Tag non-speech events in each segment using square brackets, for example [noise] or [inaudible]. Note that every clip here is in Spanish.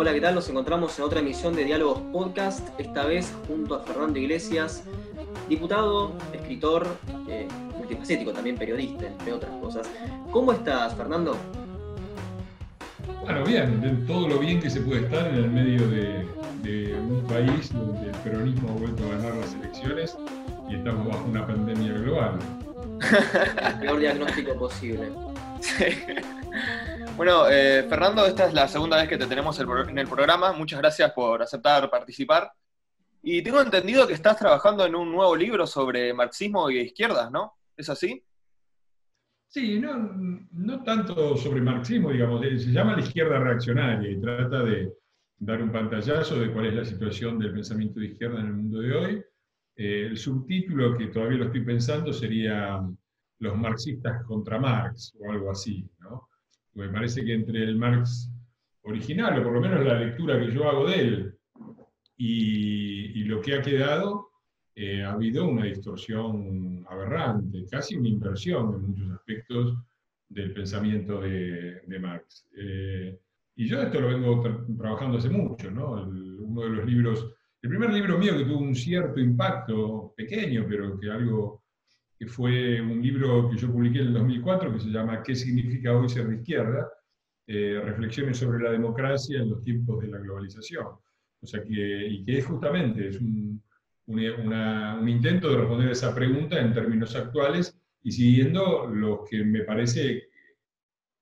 Hola, ¿qué tal? Nos encontramos en otra emisión de Diálogos Podcast, esta vez junto a Fernando Iglesias, diputado, escritor, eh, multifacético, también periodista, entre otras cosas. ¿Cómo estás, Fernando? Bueno, bien, todo lo bien que se puede estar en el medio de, de un país donde el peronismo ha vuelto a ganar las elecciones y estamos bajo una pandemia global. el [laughs] peor diagnóstico posible. [laughs] Bueno, eh, Fernando, esta es la segunda vez que te tenemos en el programa. Muchas gracias por aceptar participar. Y tengo entendido que estás trabajando en un nuevo libro sobre marxismo y izquierdas, ¿no? ¿Es así? Sí, no, no tanto sobre marxismo, digamos, se llama la izquierda reaccionaria y trata de dar un pantallazo de cuál es la situación del pensamiento de izquierda en el mundo de hoy. Eh, el subtítulo, que todavía lo estoy pensando, sería Los marxistas contra Marx o algo así. Me parece que entre el Marx original, o por lo menos la lectura que yo hago de él, y, lo que ha quedado, eh, ha habido una distorsión aberrante, casi una inversión en muchos aspectos del pensamiento de, Marx. Eh, y yo esto lo vengo trabajando hace mucho, ¿no? uno de los libros, el primer libro mío que tuvo un cierto impacto, pequeño, pero que algo que fue un libro que yo publiqué en el 2004 que se llama ¿Qué significa hoy ser de izquierda? Eh, reflexiones sobre la democracia en los tiempos de la globalización. O sea que, y que es justamente es un, un intento de responder esa pregunta en términos actuales y siguiendo lo que me parece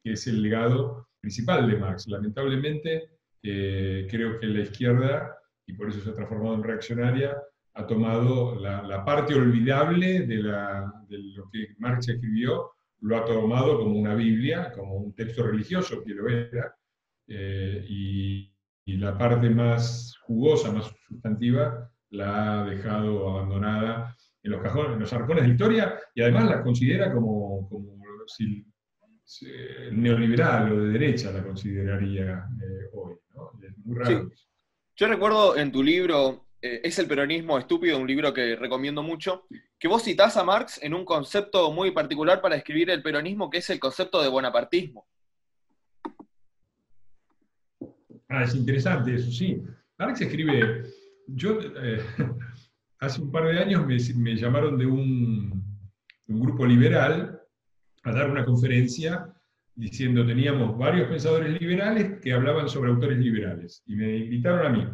que es el legado principal de Marx. Lamentablemente, eh, creo que la izquierda, y por eso se ha transformado en reaccionaria, ha tomado la, parte olvidable de, lo que Marx escribió, lo ha tomado como una Biblia, como un texto religioso que lo era, eh, y, la parte más jugosa, más sustantiva, la ha dejado abandonada en los cajones, en los arcones de la historia, y además la considera como, como si neoliberal o de derecha la consideraría eh, hoy. Es muy raro. Yo recuerdo en tu libro, eh, Es el peronismo estúpido, un libro que recomiendo mucho, que vos citás a Marx en un concepto muy particular para escribir el peronismo, que es el concepto de bonapartismo. Ah, es interesante eso, sí. Marx escribe, yo eh, [laughs] hace un par de años me, llamaron de un, un grupo liberal a dar una conferencia diciendo, teníamos varios pensadores liberales que hablaban sobre autores liberales, y me invitaron a mí.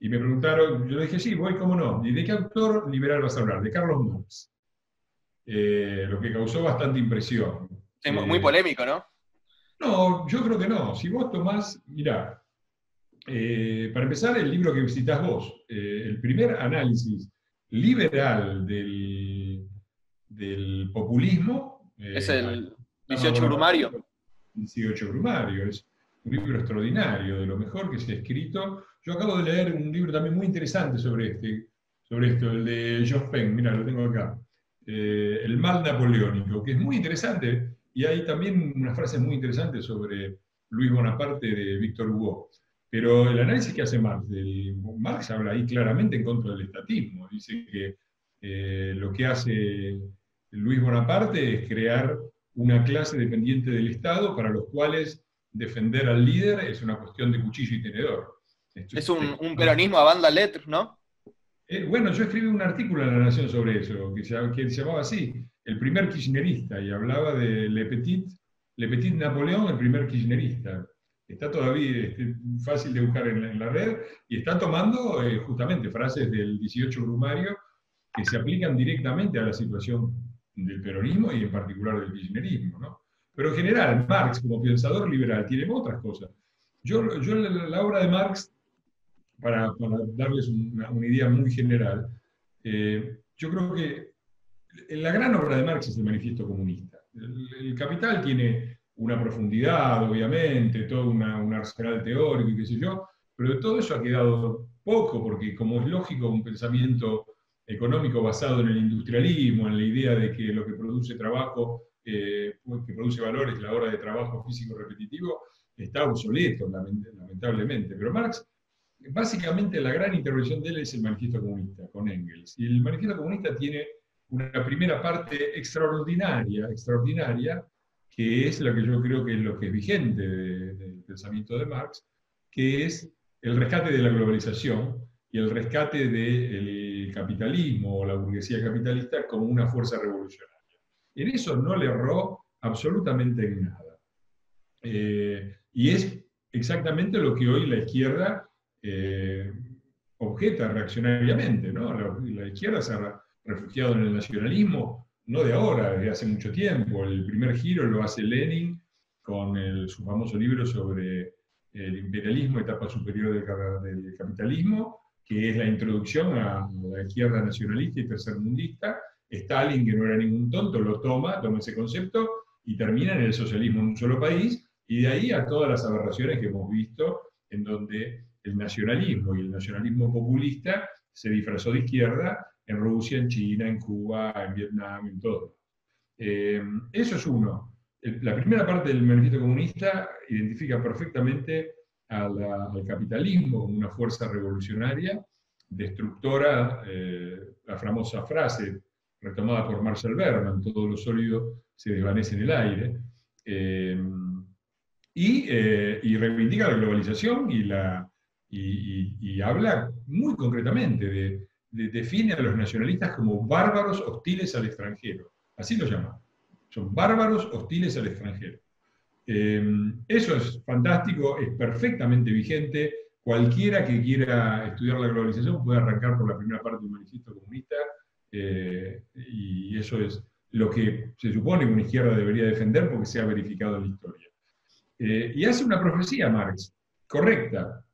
Y me preguntaron, yo dije, sí, voy, cómo no. ¿Y de qué autor liberal vas a hablar? De Carlos Marx. Eh, lo que causó bastante impresión. Es muy eh, polémico, ¿no? No, yo creo que no. Si vos tomás, mirá, eh, para empezar, el libro que visitas vos, el primer análisis liberal del, del populismo es el 18 Brumario. 18 Brumario, es un libro extraordinario, de lo mejor que se ha escrito. Yo acabo de leer un libro también muy interesante sobre, este, sobre esto, el de Geoff Penn, mira, lo tengo acá, eh, El mal napoleónico, que es muy interesante, y hay también unas frases muy interesantes sobre Luis Bonaparte de Víctor Hugo. Pero el análisis que hace Marx, Marx habla ahí claramente en contra del estatismo, dice que eh, lo que hace Luis Bonaparte es crear una clase dependiente del Estado para los cuales defender al líder es una cuestión de cuchillo y tenedor. Es un, peronismo a banda letras, ¿no? Eh, bueno, yo escribí un artículo en La Nación sobre eso, que se, llamaba así, El primer kirchnerista, y hablaba de Le Petit, Le Petit Napoleón, el primer kirchnerista. Está todavía este, fácil de buscar en la, red, y está tomando eh, justamente frases del 18 Brumario que se aplican directamente a la situación del peronismo y en particular del kirchnerismo. ¿no? Pero en general, Marx, como pensador liberal, tiene otras cosas. Yo, yo la, obra de Marx, para, darles una, idea muy general, eh, yo creo que la gran obra de Marx es el Manifiesto Comunista. El, Capital tiene una profundidad, obviamente, todo una, un arsenal teórico y qué sé yo, pero de todo eso ha quedado poco, porque como es lógico, un pensamiento económico basado en el industrialismo, en la idea de que lo que produce trabajo, eh, que produce valores, la hora de trabajo físico repetitivo, está obsoleto, lamentablemente. Pero Marx, básicamente la gran intervención de él es el manifiesto comunista, con Engels. Y el manifiesto comunista tiene una primera parte extraordinaria, extraordinaria, que es lo que yo creo que es lo que es vigente del pensamiento de Marx, que es el rescate de la globalización y el rescate del capitalismo o la burguesía capitalista como una fuerza revolucionaria. En eso no le erró absolutamente en nada. Eh, y es exactamente lo que hoy la izquierda eh, objeta reaccionariamente. ¿no? La, izquierda se ha refugiado en el nacionalismo, no de ahora, desde hace mucho tiempo. El primer giro lo hace Lenin con su famoso libro sobre el imperialismo, etapa superior del, capitalismo, que es la introducción a la izquierda nacionalista y tercermundista. Stalin, que no era ningún tonto, lo toma, toma ese concepto y termina en el socialismo en un solo país, y de ahí a todas las aberraciones que hemos visto, en donde el nacionalismo y el nacionalismo populista se disfrazó de izquierda en Rusia, en China, en Cuba, en Vietnam, en todo. Eh, eso es uno. La primera parte del manifiesto comunista identifica perfectamente al capitalismo como una fuerza revolucionaria, destructora, eh, la famosa frase retomada por Marshall Berman, todo lo sólido se desvanece en el aire. Eh, y, reivindica la globalización y, la, y, habla muy concretamente de, define a los nacionalistas como bárbaros hostiles al extranjero. Así lo llama. Son bárbaros hostiles al extranjero. Eh, eso es fantástico, es perfectamente vigente. Cualquiera que quiera estudiar la globalización puede arrancar por la primera parte del manifiesto comunista eh, y eso es lo que se supone que una izquierda debería defender porque se ha verificado en la historia. Eh, y hace una profecía Marx, correcta,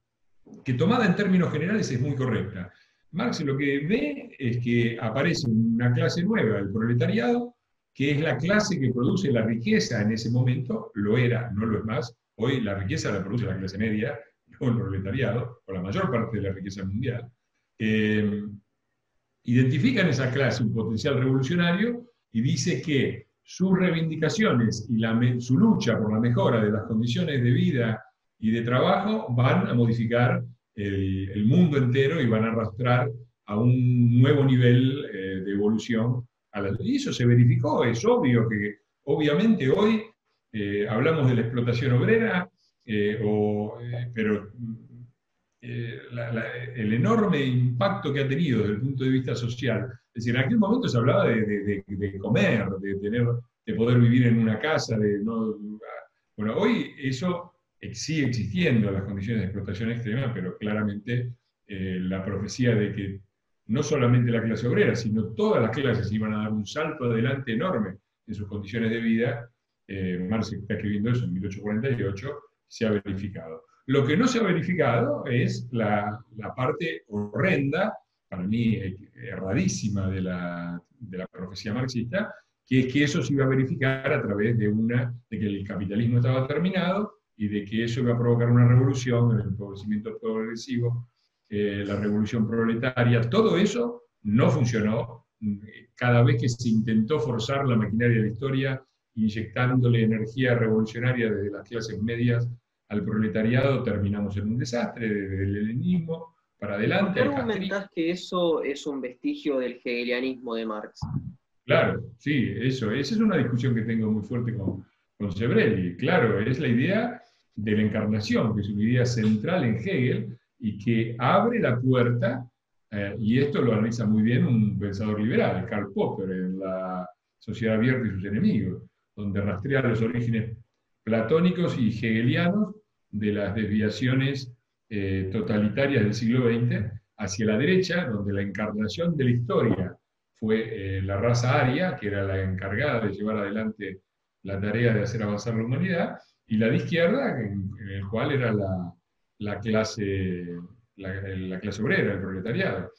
que tomada en términos generales es muy correcta. Marx lo que ve es que aparece una clase nueva, el proletariado, que es la clase que produce la riqueza en ese momento, lo era, no lo es más, hoy la riqueza la produce la clase media, no el proletariado, o la mayor parte de la riqueza mundial. Eh, identifica en esa clase un potencial revolucionario y dice que sus reivindicaciones y su lucha por la mejora de las condiciones de vida y de trabajo van a modificar el, mundo entero y van a arrastrar a un nuevo nivel eh, de evolución. A y eso se verificó, es obvio que obviamente hoy eh, hablamos de la explotación obrera, eh, pero el enorme impacto que ha tenido desde el punto de vista social es decir, en aquel momento se hablaba de, comer, de, tener, de poder vivir en una casa, de no... Bueno, hoy eso sigue existiendo, las condiciones de explotación extrema, pero claramente eh, la profecía de que no solamente la clase obrera, sino todas las clases iban a dar un salto adelante enorme en sus condiciones de vida, eh, Marx está escribiendo eso en 1848, se ha verificado. Lo que no se ha verificado es la, la parte horrenda para mí erradísima de la, de la profecía marxista, que es que eso se iba a verificar a través de, una, de que el capitalismo estaba terminado y de que eso iba a provocar una revolución, el empobrecimiento progresivo, eh, la revolución proletaria, todo eso no funcionó. Cada vez que se intentó forzar la maquinaria de la historia, inyectándole energía revolucionaria desde las clases medias al proletariado, terminamos en un desastre, desde el helenismo, para adelante. ¿Por qué argumentás que eso es un vestigio del hegelianismo de Marx? Claro, sí, eso. Esa es una discusión que tengo muy fuerte con, con Sebrelli. Claro, es la idea de la encarnación, que es una idea central en Hegel y que abre la puerta, eh, y esto lo analiza muy bien un pensador liberal, Karl Popper, en la Sociedad Abierta y sus enemigos, donde rastrea los orígenes platónicos y hegelianos de las desviaciones eh, totalitarias del siglo XX hacia la derecha, donde la encarnación de la historia fue eh, la raza aria, que era la encargada de llevar adelante la tarea de hacer avanzar la humanidad, y la de izquierda, en, el cual era la, clase, la, clase obrera, el proletariado.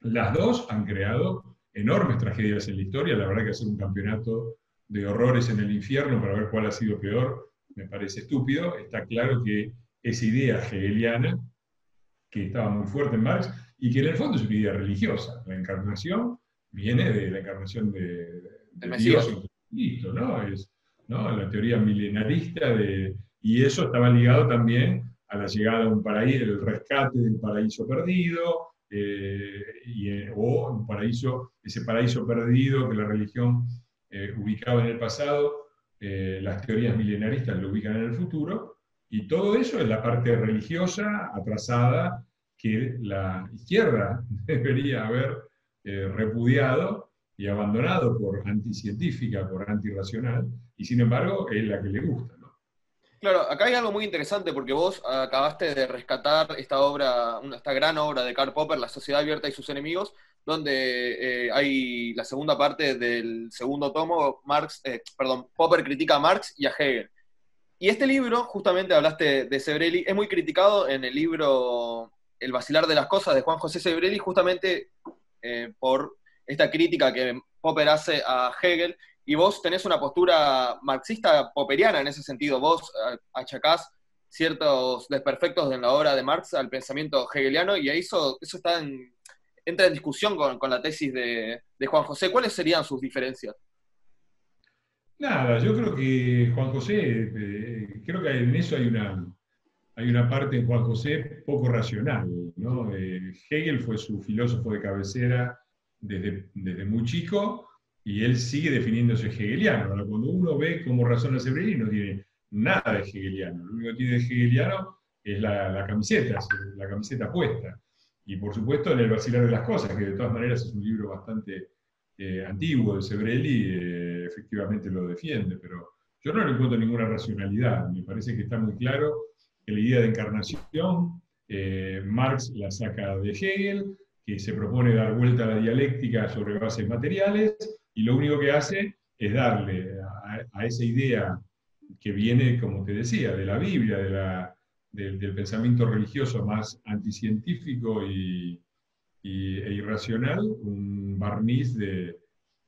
Las dos han creado enormes tragedias en la historia, la verdad que hacer un campeonato de horrores en el infierno para ver cuál ha sido peor me parece estúpido, está claro que esa idea hegeliana, que estaba muy fuerte en Marx, y que en el fondo es una idea religiosa. La encarnación viene de la encarnación de, Dios en Cristo, ¿no? Es ¿no? la teoría milenarista, de, y eso estaba ligado también a la llegada a un paraíso, el rescate del paraíso perdido, eh, y, eh, o un paraíso, ese paraíso perdido que la religión eh, ubicaba en el pasado, las teorías milenaristas lo ubican en el futuro, Y todo eso es la parte religiosa atrasada que la izquierda [laughs] debería haber eh, repudiado y abandonado por anticientífica, por antirracional, y sin embargo es la que le gusta. Claro, acá hay algo muy interesante porque vos acabaste de rescatar esta obra, esta gran obra de Karl Popper, La Sociedad Abierta y sus Enemigos, donde eh, hay la segunda parte del segundo tomo, Marx, eh, perdón, Popper critica a Marx y a Hegel. Y este libro, justamente hablaste de Sebrelli, es muy criticado en el libro El vacilar de las cosas de Juan José Sebrelli, justamente eh, por esta crítica que Popper hace a Hegel y vos tenés una postura marxista popperiana en ese sentido. Vos eh, achacás ciertos desperfectos en la obra de Marx al pensamiento hegeliano y eso, eso está en, entra en discusión con, la tesis de, Juan José. ¿Cuáles serían sus diferencias? Nada, yo creo que Juan José, eh, creo que en eso hay una, hay una parte en Juan José poco racional. ¿no? Eh, Hegel fue su filósofo de cabecera desde, desde muy chico y él sigue definiéndose hegeliano. cuando uno ve cómo razona Sebrelli, no tiene nada de hegeliano. Lo único que tiene de hegeliano es la, camiseta, la camiseta puesta. Y por supuesto en el vacilar de las cosas, que de todas maneras es un libro bastante eh, antiguo de Sebrelli, eh, efectivamente lo defiende, pero yo no le encuentro ninguna racionalidad. Me parece que está muy claro que la idea de encarnación, eh, Marx la saca de Hegel, que se propone dar vuelta a la dialéctica sobre bases materiales, y lo único que hace es darle a, esa idea que viene, como te decía, de la Biblia, de la, del pensamiento religioso más anticientífico y, e irracional, un barniz de,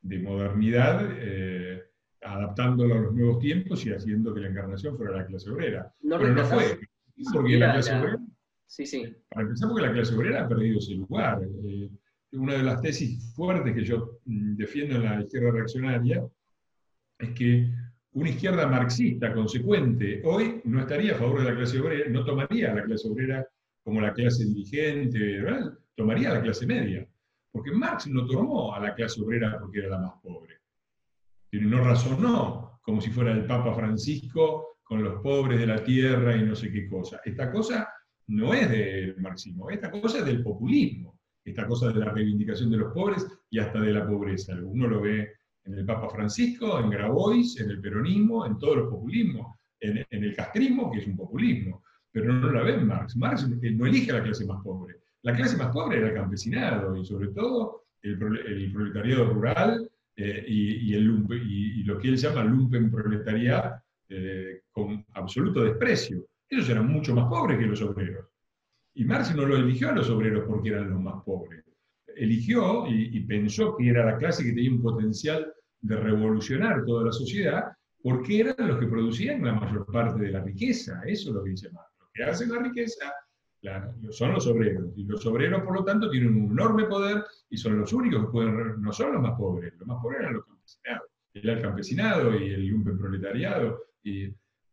modernidad, eh, adaptándolo a los nuevos tiempos y haciendo que la encarnación fuera la clase obrera. No Pero no fue, porque la, clase obrera... Sí, sí. Para empezar, porque la clase obrera ha perdido ese lugar. Eh, una de las tesis fuertes que yo mm, defiendo en la izquierda reaccionaria es que una izquierda marxista consecuente hoy no estaría a favor de la clase obrera, no tomaría a la clase obrera como la clase dirigente, tomaría a la clase media. Porque Marx no tomó a la clase obrera porque era la más pobre. No razonó como si fuera el Papa Francisco con los pobres de la tierra y no sé qué cosa. Esta cosa no es del marxismo, esta cosa es del populismo esta cosa de la reivindicación de los pobres y hasta de la pobreza. Uno lo ve en el Papa Francisco, en Grabois, en el peronismo, en todos los populismos, en, el castrismo, que es un populismo, pero no la ve en Marx. Marx no elige a la clase más pobre. La clase más pobre era el campesinado y sobre todo el, proletariado rural eh, y, lo que él llama lumpen proletariado eh, con absoluto desprecio. Ellos eran mucho más pobres que los obreros. Y Marx no lo eligió a los obreros porque eran los más pobres. Eligió y, pensó que era la clase que tenía un potencial de revolucionar toda la sociedad porque eran los que producían la mayor parte de la riqueza. Eso es lo que dice Marx. Lo que hacen la riqueza son los obreros. Y los obreros, por lo tanto, tienen un enorme poder y son los únicos que pueden, no son los más pobres, los más pobres eran los campesinados. El campesinado y el lumpen proletariado.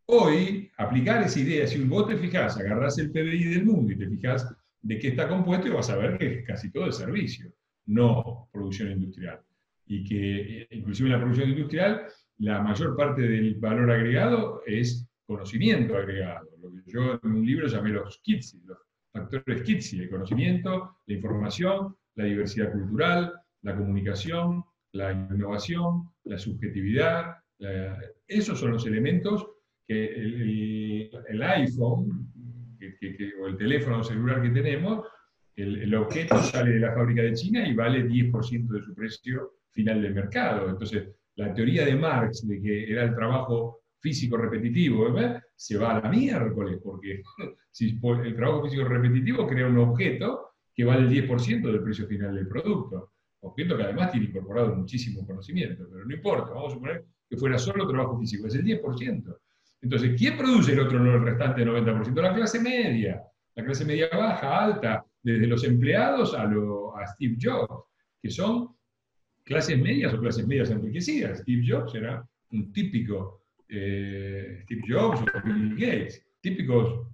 Hoy, aplicar esa idea, si vos te fijas, agarrás el PBI del mundo y te fijas de qué está compuesto y vas a ver que casi todo es servicio, no producción industrial. Y que eh, inclusive en la producción industrial la mayor parte del valor agregado es conocimiento agregado, lo que yo en un libro llamé los KITSI, los factores KITSI, el conocimiento, la información, la diversidad cultural, la comunicación, la innovación, la subjetividad, esos son los elementos que el, iPhone o el teléfono celular que tenemos, el, objeto sale de la fábrica de China y vale 10% de su precio final del mercado. Entonces, la teoría de Marx de que era el trabajo físico repetitivo, se va a la miércoles, porque [laughs] si el trabajo físico repetitivo crea un objeto que vale el 10% del precio final del producto. Objeto que además tiene incorporado muchísimo conocimiento, pero no importa, vamos a suponer que fuera solo trabajo físico, es el 10%. Entonces, ¿quién produce el otro el restante 90%? La clase media, la clase media baja, alta, desde los empleados a, Steve Jobs, que son clases medias o clases medias enriquecidas. Steve Jobs era un típico eh, Steve Jobs o Bill Gates, típicos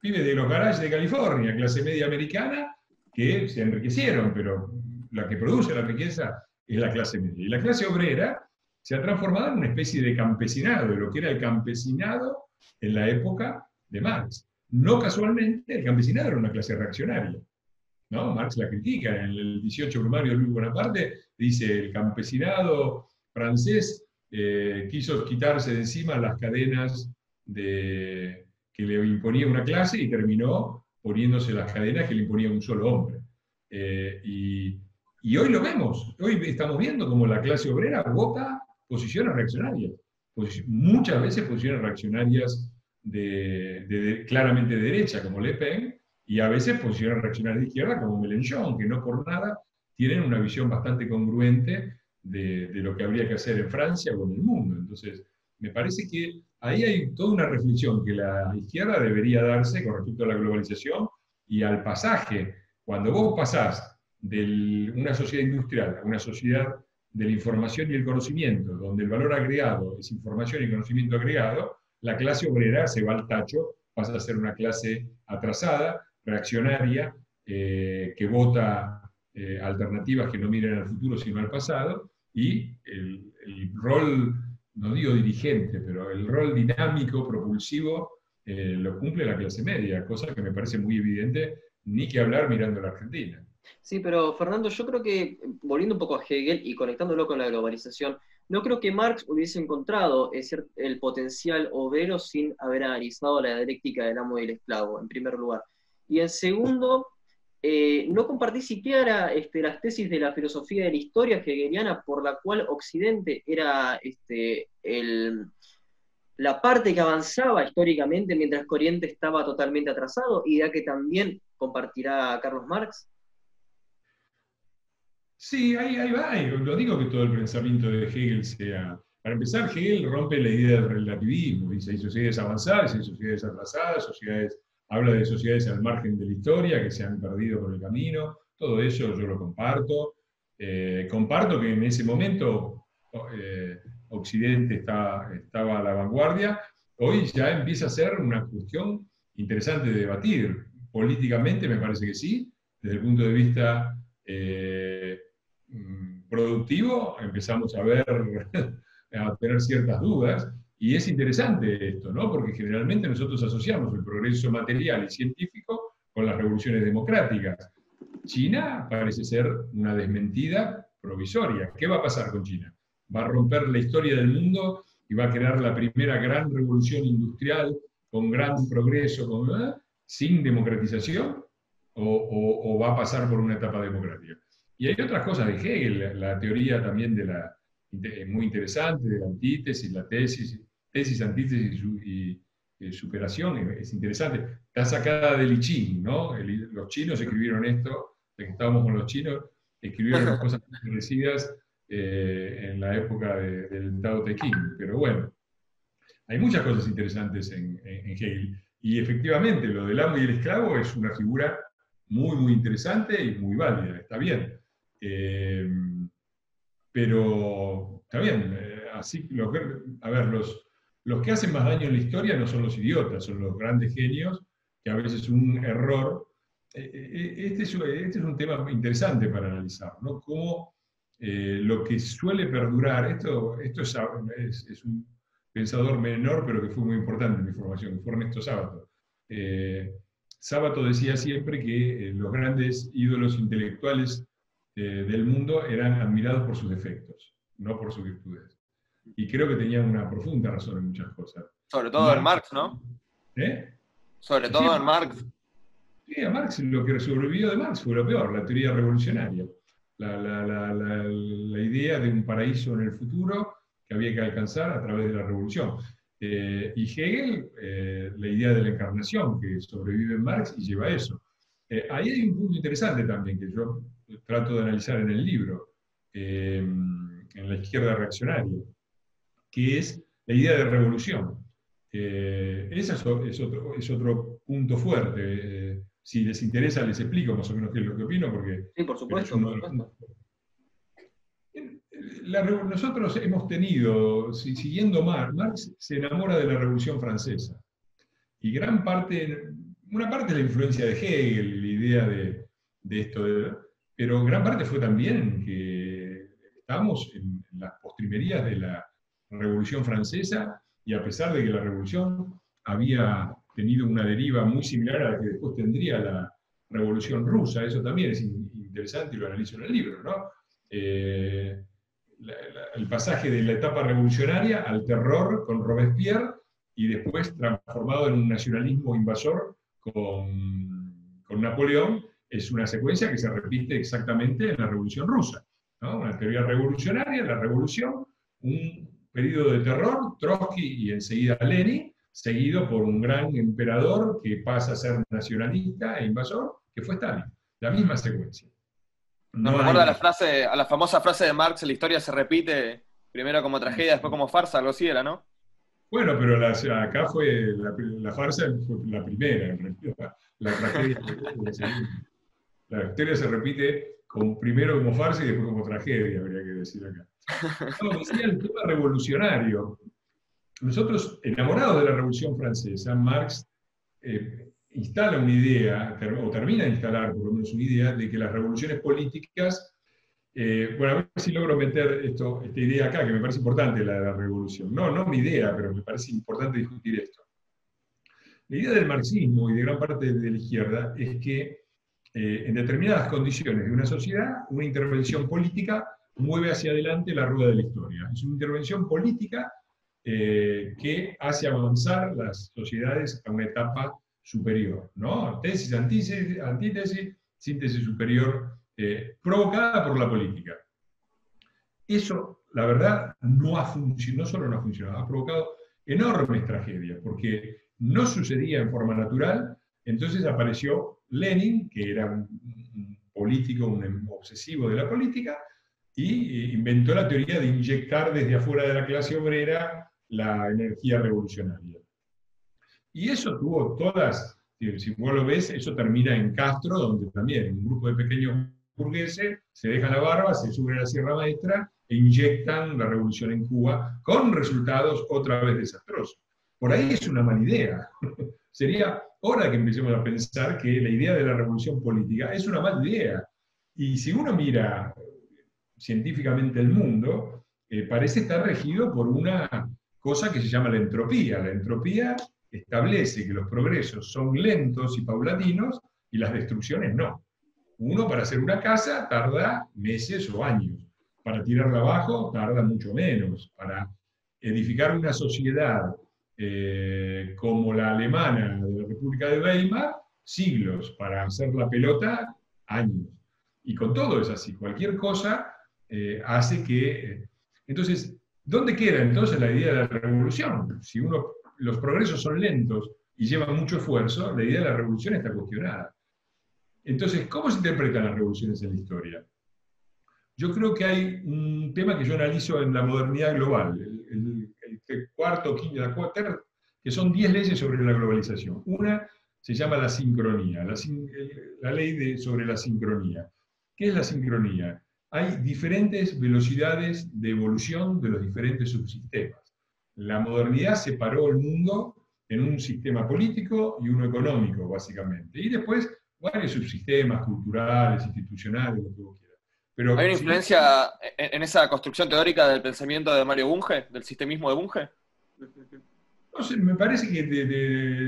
pibes de los garages de California, clase media americana, que se enriquecieron, pero la que produce la riqueza es la clase media. Y la clase obrera se ha transformado en una especie de campesinado, de lo que era el campesinado en la época de Marx. No casualmente, el campesinado era una clase reaccionaria. ¿no? Marx la critica en el 18 primario de Luis Bonaparte, dice el campesinado francés eh, quiso quitarse de encima las cadenas de, que le imponía una clase y terminó poniéndose las cadenas que le imponía un solo hombre. Eh, y, hoy lo vemos, hoy estamos viendo como la clase obrera vota posiciones reaccionarias, muchas veces posiciones reaccionarias de, claramente de derecha, como Le Pen, y a veces posiciones reaccionarias de izquierda, como Mélenchon, que no por nada tienen una visión bastante congruente de, de, lo que habría que hacer en Francia o en el mundo. Entonces, me parece que ahí hay toda una reflexión que la izquierda debería darse con respecto a la globalización y al pasaje. Cuando vos pasás de una sociedad industrial a una sociedad de la información y el conocimiento, donde el valor agregado es información y conocimiento agregado, la clase obrera se va al tacho, pasa a ser una clase atrasada, reaccionaria, eh, que vota eh, alternativas que no miren al futuro sino al pasado, y el, el rol no digo dirigente, pero el rol dinámico, propulsivo, eh, lo cumple la clase media, cosa que me parece muy evidente, ni que hablar mirando a la Argentina. Sí, pero Fernando, yo creo que, volviendo un poco a Hegel y conectándolo con la globalización, no creo que Marx hubiese encontrado el potencial obrero sin haber analizado la dialéctica del amo y el esclavo, en primer lugar. Y en segundo, eh, no compartí siquiera este, las tesis de la filosofía de la historia hegeliana por la cual Occidente era este, la parte que avanzaba históricamente mientras que Oriente estaba totalmente atrasado, idea que también compartirá Carlos Marx. Sí, ahí, ahí va. Lo digo que todo el pensamiento de Hegel sea... Para empezar, Hegel rompe la idea del relativismo. Dice, hay sociedades avanzadas, hay sociedades atrasadas, sociedades habla de sociedades al margen de la historia que se han perdido por el camino, todo eso yo lo comparto. Eh, comparto que en ese momento eh, Occidente estaba a la vanguardia, hoy ya empieza a ser una cuestión interesante de debatir. Políticamente me parece que sí, desde el punto de vista eh, productivo empezamos a ver, [laughs] a tener ciertas dudas, y es interesante esto, ¿no? Porque generalmente nosotros asociamos el progreso material y científico con las revoluciones democráticas. China parece ser una desmentida provisoria. ¿Qué va a pasar con China? ¿Va a romper la historia del mundo y va a crear la primera gran revolución industrial con gran progreso, con, ¿eh? sin democratización? O, va a pasar por una etapa democrática? Y hay otras cosas de Hegel, la teoría también de la, muy interesante, de la antítesis, la tesis, tesis, antítesis y, superación, es, interesante. Está sacada del I Ching, ¿no? los chinos escribieron esto, estábamos con los chinos, escribieron cosas parecidas eh, en la época del Tao Te Ching, pero bueno, hay muchas cosas interesantes en, Hegel. Y efectivamente, lo del amo y el esclavo es una figura muy, muy interesante y muy válida, está bien. Eh, pero está bien, eh, así, a ver, los, los que hacen más daño en la historia no son los idiotas, son los grandes genios, que a veces un error. Eh, eh, este es, este es un tema interesante para analizar, ¿no? Cómo eh, lo que suele perdurar, esto, esto es, es, un pensador menor, pero que fue muy importante en mi formación, que fue Ernesto Sábato. Sábato decía siempre que los grandes ídolos intelectuales del mundo eran admirados por sus defectos, no por sus virtudes y creo que tenían una profunda razón en muchas cosas. Sobre todo en Marx, ¿no? ¿Eh? Sobre todo en Marx. Sí, a Marx lo que sobrevivió de Marx fue lo peor, la teoría revolucionaria. La, idea de un paraíso en el futuro que había que alcanzar a través de la revolución. Eh, y Hegel, eh, la idea de la encarnación, que sobrevive en Marx y lleva a eso. Eh, ahí hay un punto interesante también que yo trato de analizar en el libro, en la izquierda reaccionaria que es la idea de revolución. Eh, ese es, otro, es, otro, punto fuerte. Eh, si les interesa, les explico más o menos qué es lo que opino, porque... Sí, por supuesto. nosotros hemos tenido, siguiendo Marx, Marx se enamora de la Revolución Francesa. Y gran parte, una parte de la influencia de Hegel, la idea de, de esto, pero gran parte fue también que estamos en las postrimerías de la Revolución Francesa y a pesar de que la Revolución había tenido una deriva muy similar a la que después tendría la Revolución Rusa. Eso también es interesante y lo analizo en el libro, ¿no? Eh, el pasaje de la etapa revolucionaria al terror con Robespierre y después transformado en un nacionalismo invasor con, con Napoleón, es una secuencia que se repite exactamente en la Revolución Rusa. Una teoría revolucionaria, la revolución, un periodo de terror, Trotsky y enseguida Lenin, seguido por un gran emperador que pasa a ser nacionalista e invasor, que fue Stalin. La misma secuencia. No Nos recuerda a la, frase, a la famosa frase de Marx, la historia se repite primero como tragedia, después como farsa, algo así era, ¿no? Bueno, pero acá fue la, farsa fue la primera, en realidad. La tragedia La historia se repite como, primero como farsa y después como tragedia, habría que decir acá. [laughs] No, decía el tema revolucionario. Nosotros, enamorados de la Revolución Francesa, Marx eh, instala una idea, o termina de instalar por lo menos una idea, de que las revoluciones políticas, eh, bueno, a ver si logro meter esto, esta idea acá, que me parece importante, la de la revolución. No, no mi idea, pero me parece importante discutir esto. La idea del marxismo y de gran parte de la izquierda es que eh, en determinadas condiciones de una sociedad, una intervención política mueve hacia adelante la rueda de la historia. Es una intervención política eh, que hace avanzar las sociedades a una etapa superior. ¿no? Tesis, antítesis, síntesis superior, eh, provocada por la política. Eso, la verdad, no ha funcionado, no solo no ha funcionado, ha provocado enormes tragedias, porque no sucedía en forma natural, entonces apareció Lenin, que era un político, un obsesivo de la política, y inventó la teoría de inyectar desde afuera de la clase obrera la energía revolucionaria. Y eso tuvo todas, si vos lo ves, eso termina en Castro, donde también un grupo de pequeños burgueses se dejan la barba, se suben a la Sierra Maestra e inyectan la revolución en Cuba, con resultados otra vez desastrosos. Por ahí es una mala idea. [laughs] Sería hora que empecemos a pensar que la idea de la revolución política es una mala idea. Y si uno mira científicamente el mundo, eh, parece estar regido por una cosa que se llama la entropía. La entropía establece que los progresos son lentos y paulatinos y las destrucciones no. Uno para hacer una casa tarda meses o años. Para tirarla abajo tarda mucho menos. Para edificar una sociedad eh, como la alemana de la República de Weimar, siglos. Para hacer la pelota, años. Y con todo es así. Cualquier cosa eh, hace que... Eh, entonces, ¿dónde queda entonces la idea de la revolución? Si uno, los progresos son lentos y llevan mucho esfuerzo, la idea de la revolución está cuestionada. Entonces, ¿cómo se interpretan las revoluciones en la historia? Yo creo que hay un tema que yo analizo en la modernidad global, el, cuarto, quinto, la cuarta, que son 10 leyes sobre la globalización. Una se llama la sincronía, la, la ley de, sobre la sincronía. ¿Qué es la sincronía? hay diferentes velocidades de evolución de los diferentes subsistemas. La modernidad separó el mundo en un sistema político y uno económico, básicamente. Y después varios subsistemas culturales, institucionales, lo que vos quieras. Pero, ¿Hay una influencia en esa construcción teórica del pensamiento de Mario Bunge, del sistemismo de Bunge? No sé, me parece que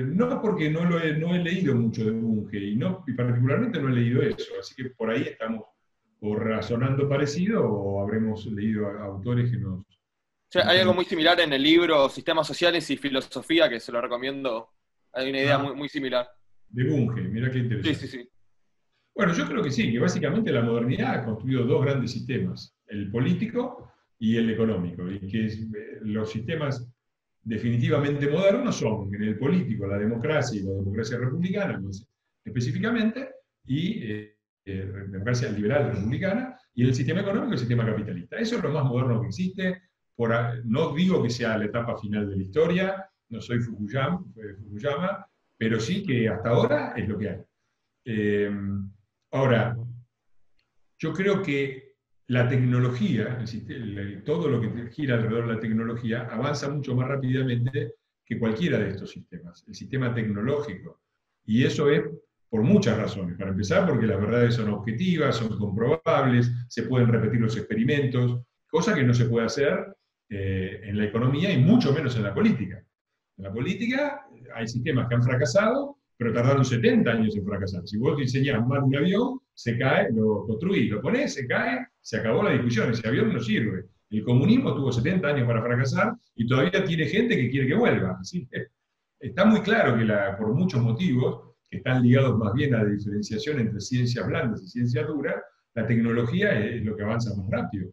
no porque no, lo he, no he leído mucho de Bunge y, no, y particularmente no he leído eso, así que por ahí estamos o razonando parecido o habremos leído a autores que nos... hay algo muy similar en el libro Sistemas Sociales y Filosofía, que se lo recomiendo. Hay una idea ah. muy, muy similar. De Bunge, mira qué interesante. Sí, sí, sí. Bueno, yo creo que sí, que básicamente la modernidad ha construido dos grandes sistemas, el político y el económico, y que eh, los sistemas definitivamente modernos son en el político la democracia y la democracia republicana, específicamente, y eh, eh, democracia liberal republicana, y el sistema económico el sistema capitalista. Eso es lo más moderno que existe. No digo que sea la etapa final de la historia, no soy Fukuyama, Fukuyama pero sí que hasta ahora es lo que hay. Eh, ahora, yo creo que la tecnología, todo lo que gira alrededor de la tecnología, avanza mucho más rápidamente que cualquiera de estos sistemas, el sistema tecnológico. Y eso es por muchas razones. Para empezar, porque las verdades son objetivas, son comprobables, se pueden repetir los experimentos, cosa que no se puede hacer eh, en la economía y mucho menos en la política. En la política hay sistemas que han fracasado, pero tardaron 70 años en fracasar. Si vos diseñás mal un avión, se cae, lo construís, lo ponés, se cae, se acabó la discusión, ese avión no sirve. El comunismo tuvo 70 años para fracasar y todavía tiene gente que quiere que vuelva. Está muy claro que por muchos motivos, que están ligados más bien a la diferenciación entre ciencias blandas y ciencias duras, la tecnología es lo que avanza más rápido.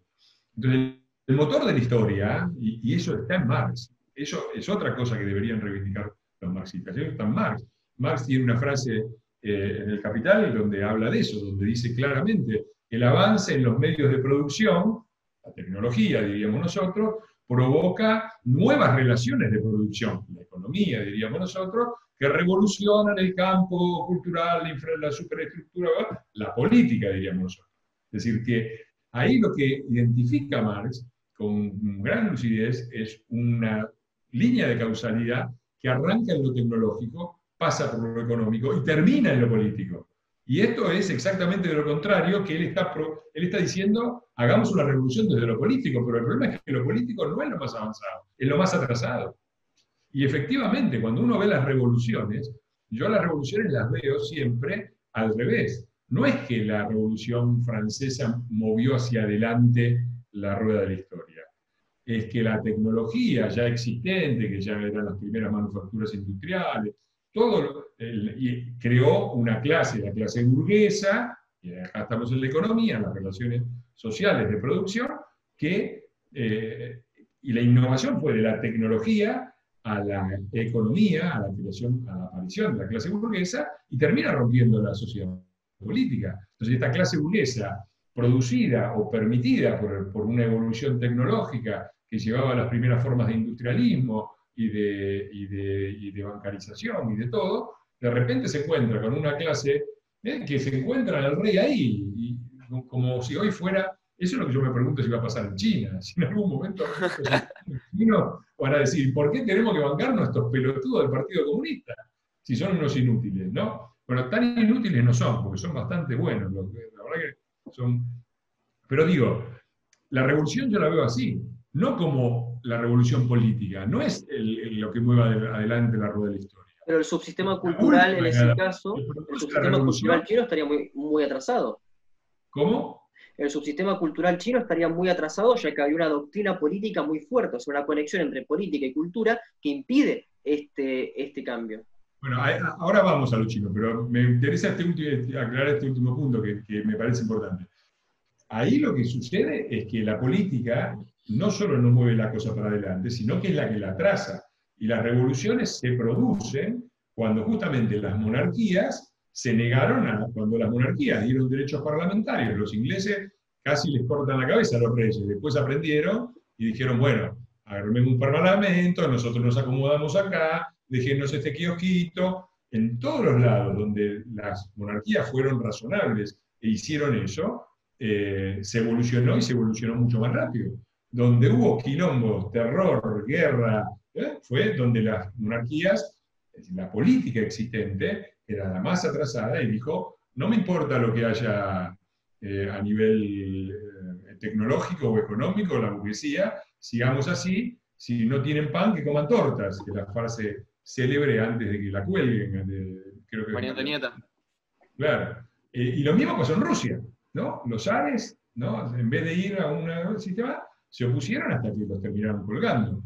Entonces, el motor de la historia, y, eso está en Marx, eso es otra cosa que deberían reivindicar los marxistas, eso está en Marx. Marx tiene una frase eh, en el Capital donde habla de eso, donde dice claramente, el avance en los medios de producción, la tecnología, diríamos nosotros, provoca nuevas relaciones de producción, la economía, diríamos nosotros, que revolucionan el campo cultural, la, la superestructura, la política, diríamos nosotros. Es decir, que ahí lo que identifica Marx con gran lucidez es una línea de causalidad que arranca en lo tecnológico, pasa por lo económico y termina en lo político. Y esto es exactamente de lo contrario que él está, él está diciendo, hagamos una revolución desde lo político, pero el problema es que lo político no es lo más avanzado, es lo más atrasado. Y efectivamente, cuando uno ve las revoluciones, yo las revoluciones las veo siempre al revés. No es que la revolución francesa movió hacia adelante la rueda de la historia. Es que la tecnología ya existente, que ya eran las primeras manufacturas industriales, todo, y creó una clase, la clase burguesa, y acá estamos en la economía, en las relaciones sociales de producción, que, eh, y la innovación fue de la tecnología a la economía, a la, creación, a la aparición de la clase burguesa, y termina rompiendo la sociedad política. Entonces, esta clase burguesa producida o permitida por, una evolución tecnológica que llevaba a las primeras formas de industrialismo y de, y de, bancarización y de todo, de repente se encuentra con una clase eh, que se encuentra el rey ahí, y, como si hoy fuera, eso es lo que yo me pregunto si va a pasar en China, [laughs] si en algún momento los van a decir, ¿por qué tenemos que bancar nuestros pelotudos del Partido Comunista? Si son unos inútiles, ¿no? Bueno, tan inútiles no son, porque son bastante buenos. La verdad que son... Pero digo, la revolución yo la veo así, no como la revolución política, no es lo que mueva adelante la rueda de la historia. Pero el subsistema cultural, en ese caso, el subsistema cultural chino estaría muy, muy atrasado. ¿Cómo? El subsistema cultural chino estaría muy atrasado, ya que había una doctrina política muy fuerte, sobre una conexión entre política y cultura que impide este, este cambio. Bueno, ahora vamos a lo chino, pero me interesa este aclarar este último punto que, me parece importante. Ahí lo que sucede es que la política no solo no mueve la cosa para adelante, sino que es la que la traza. Y las revoluciones se producen cuando justamente las monarquías se negaron a, cuando las monarquías dieron derechos parlamentarios, los ingleses casi les cortan la cabeza a los reyes, después aprendieron y dijeron, bueno, armemos un parlamento, nosotros nos acomodamos acá, déjenos este kiosquito, en todos los lados donde las monarquías fueron razonables e hicieron eso, eh, se evolucionó y se evolucionó mucho más rápido. Donde hubo quilombos, terror, guerra, ¿eh? fue donde las monarquías, la política existente, era la más atrasada y dijo, no me importa lo que haya eh, a nivel tecnológico o económico, la burguesía, sigamos así, si no tienen pan, que coman tortas, que la frase célebre antes de que la cuelguen. creo que María Antonieta. Claro. Eh, y lo mismo pasó en Rusia, ¿no? Los Ares, ¿no? En vez de ir a un sistema, se opusieron hasta que los terminaron colgando.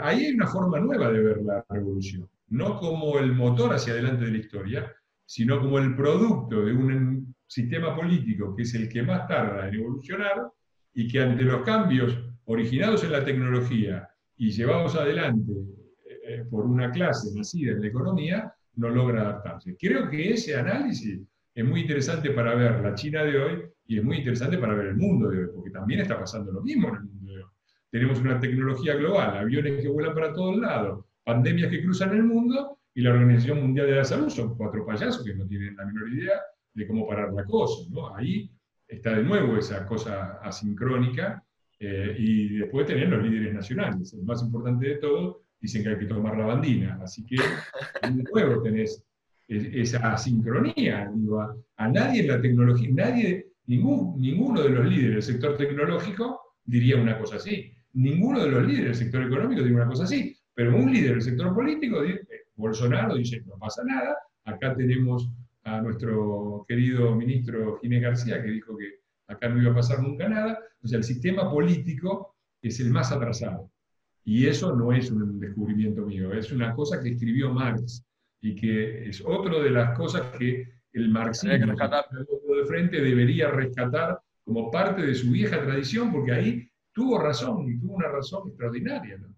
Ahí hay una forma nueva de ver la revolución, no como el motor hacia adelante de la historia, sino como el producto de un sistema político que es el que más tarda en evolucionar y que ante los cambios originados en la tecnología y llevados adelante eh, por una clase nacida en la economía, no logra adaptarse. Creo que ese análisis es muy interesante para ver la China de hoy y es muy interesante para ver el mundo de hoy, porque también está pasando lo mismo en el mundo. Tenemos una tecnología global, aviones que vuelan para todos lados, pandemias que cruzan el mundo y la Organización Mundial de la Salud son cuatro payasos que no tienen la menor idea de cómo parar la cosa. Ahí está de nuevo esa cosa asincrónica eh, y después tener los líderes nacionales. El más importante de todo dicen que hay que tomar la bandina. Así que, de nuevo, tenés esa sincronía. a, nadie en la tecnología, nadie, ningún, ninguno de los líderes del sector tecnológico diría una cosa así. Ninguno de los líderes del sector económico diría una cosa así. Pero un líder del sector político, eh, Bolsonaro, dice, no pasa nada, acá tenemos a nuestro querido ministro Ginés García, que dijo que acá no iba a pasar nunca nada. O sea, el sistema político es el más atrasado. Y eso no es un descubrimiento mío, es una cosa que escribió Marx y que es otra de las cosas que el marxismo de frente debería rescatar como parte de su vieja tradición, porque ahí tuvo razón y tuvo una razón extraordinaria. ¿no?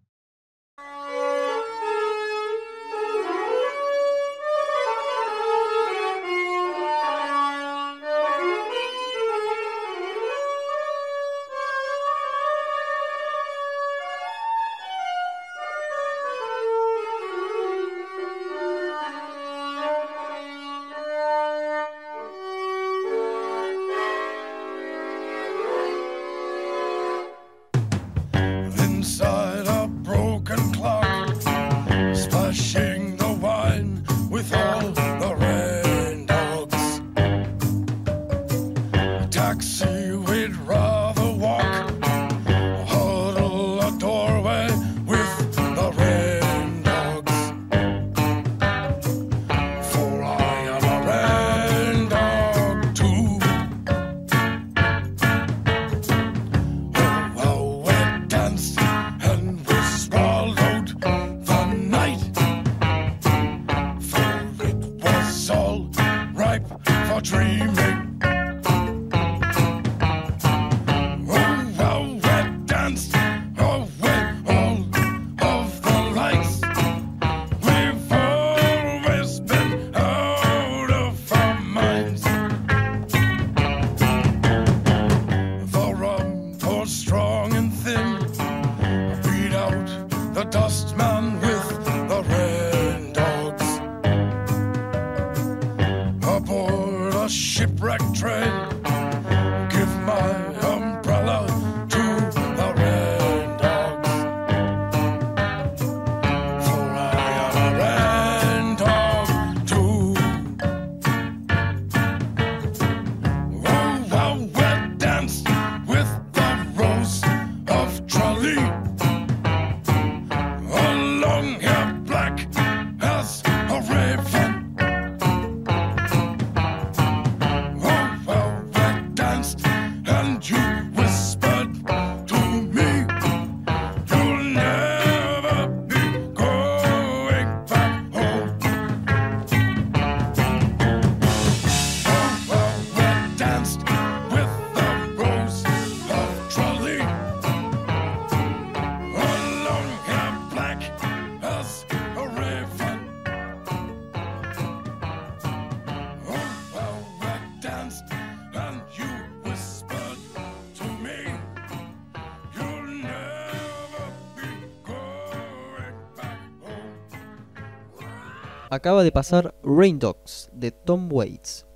Acaba de pasar Rain Dogs de Tom Waits,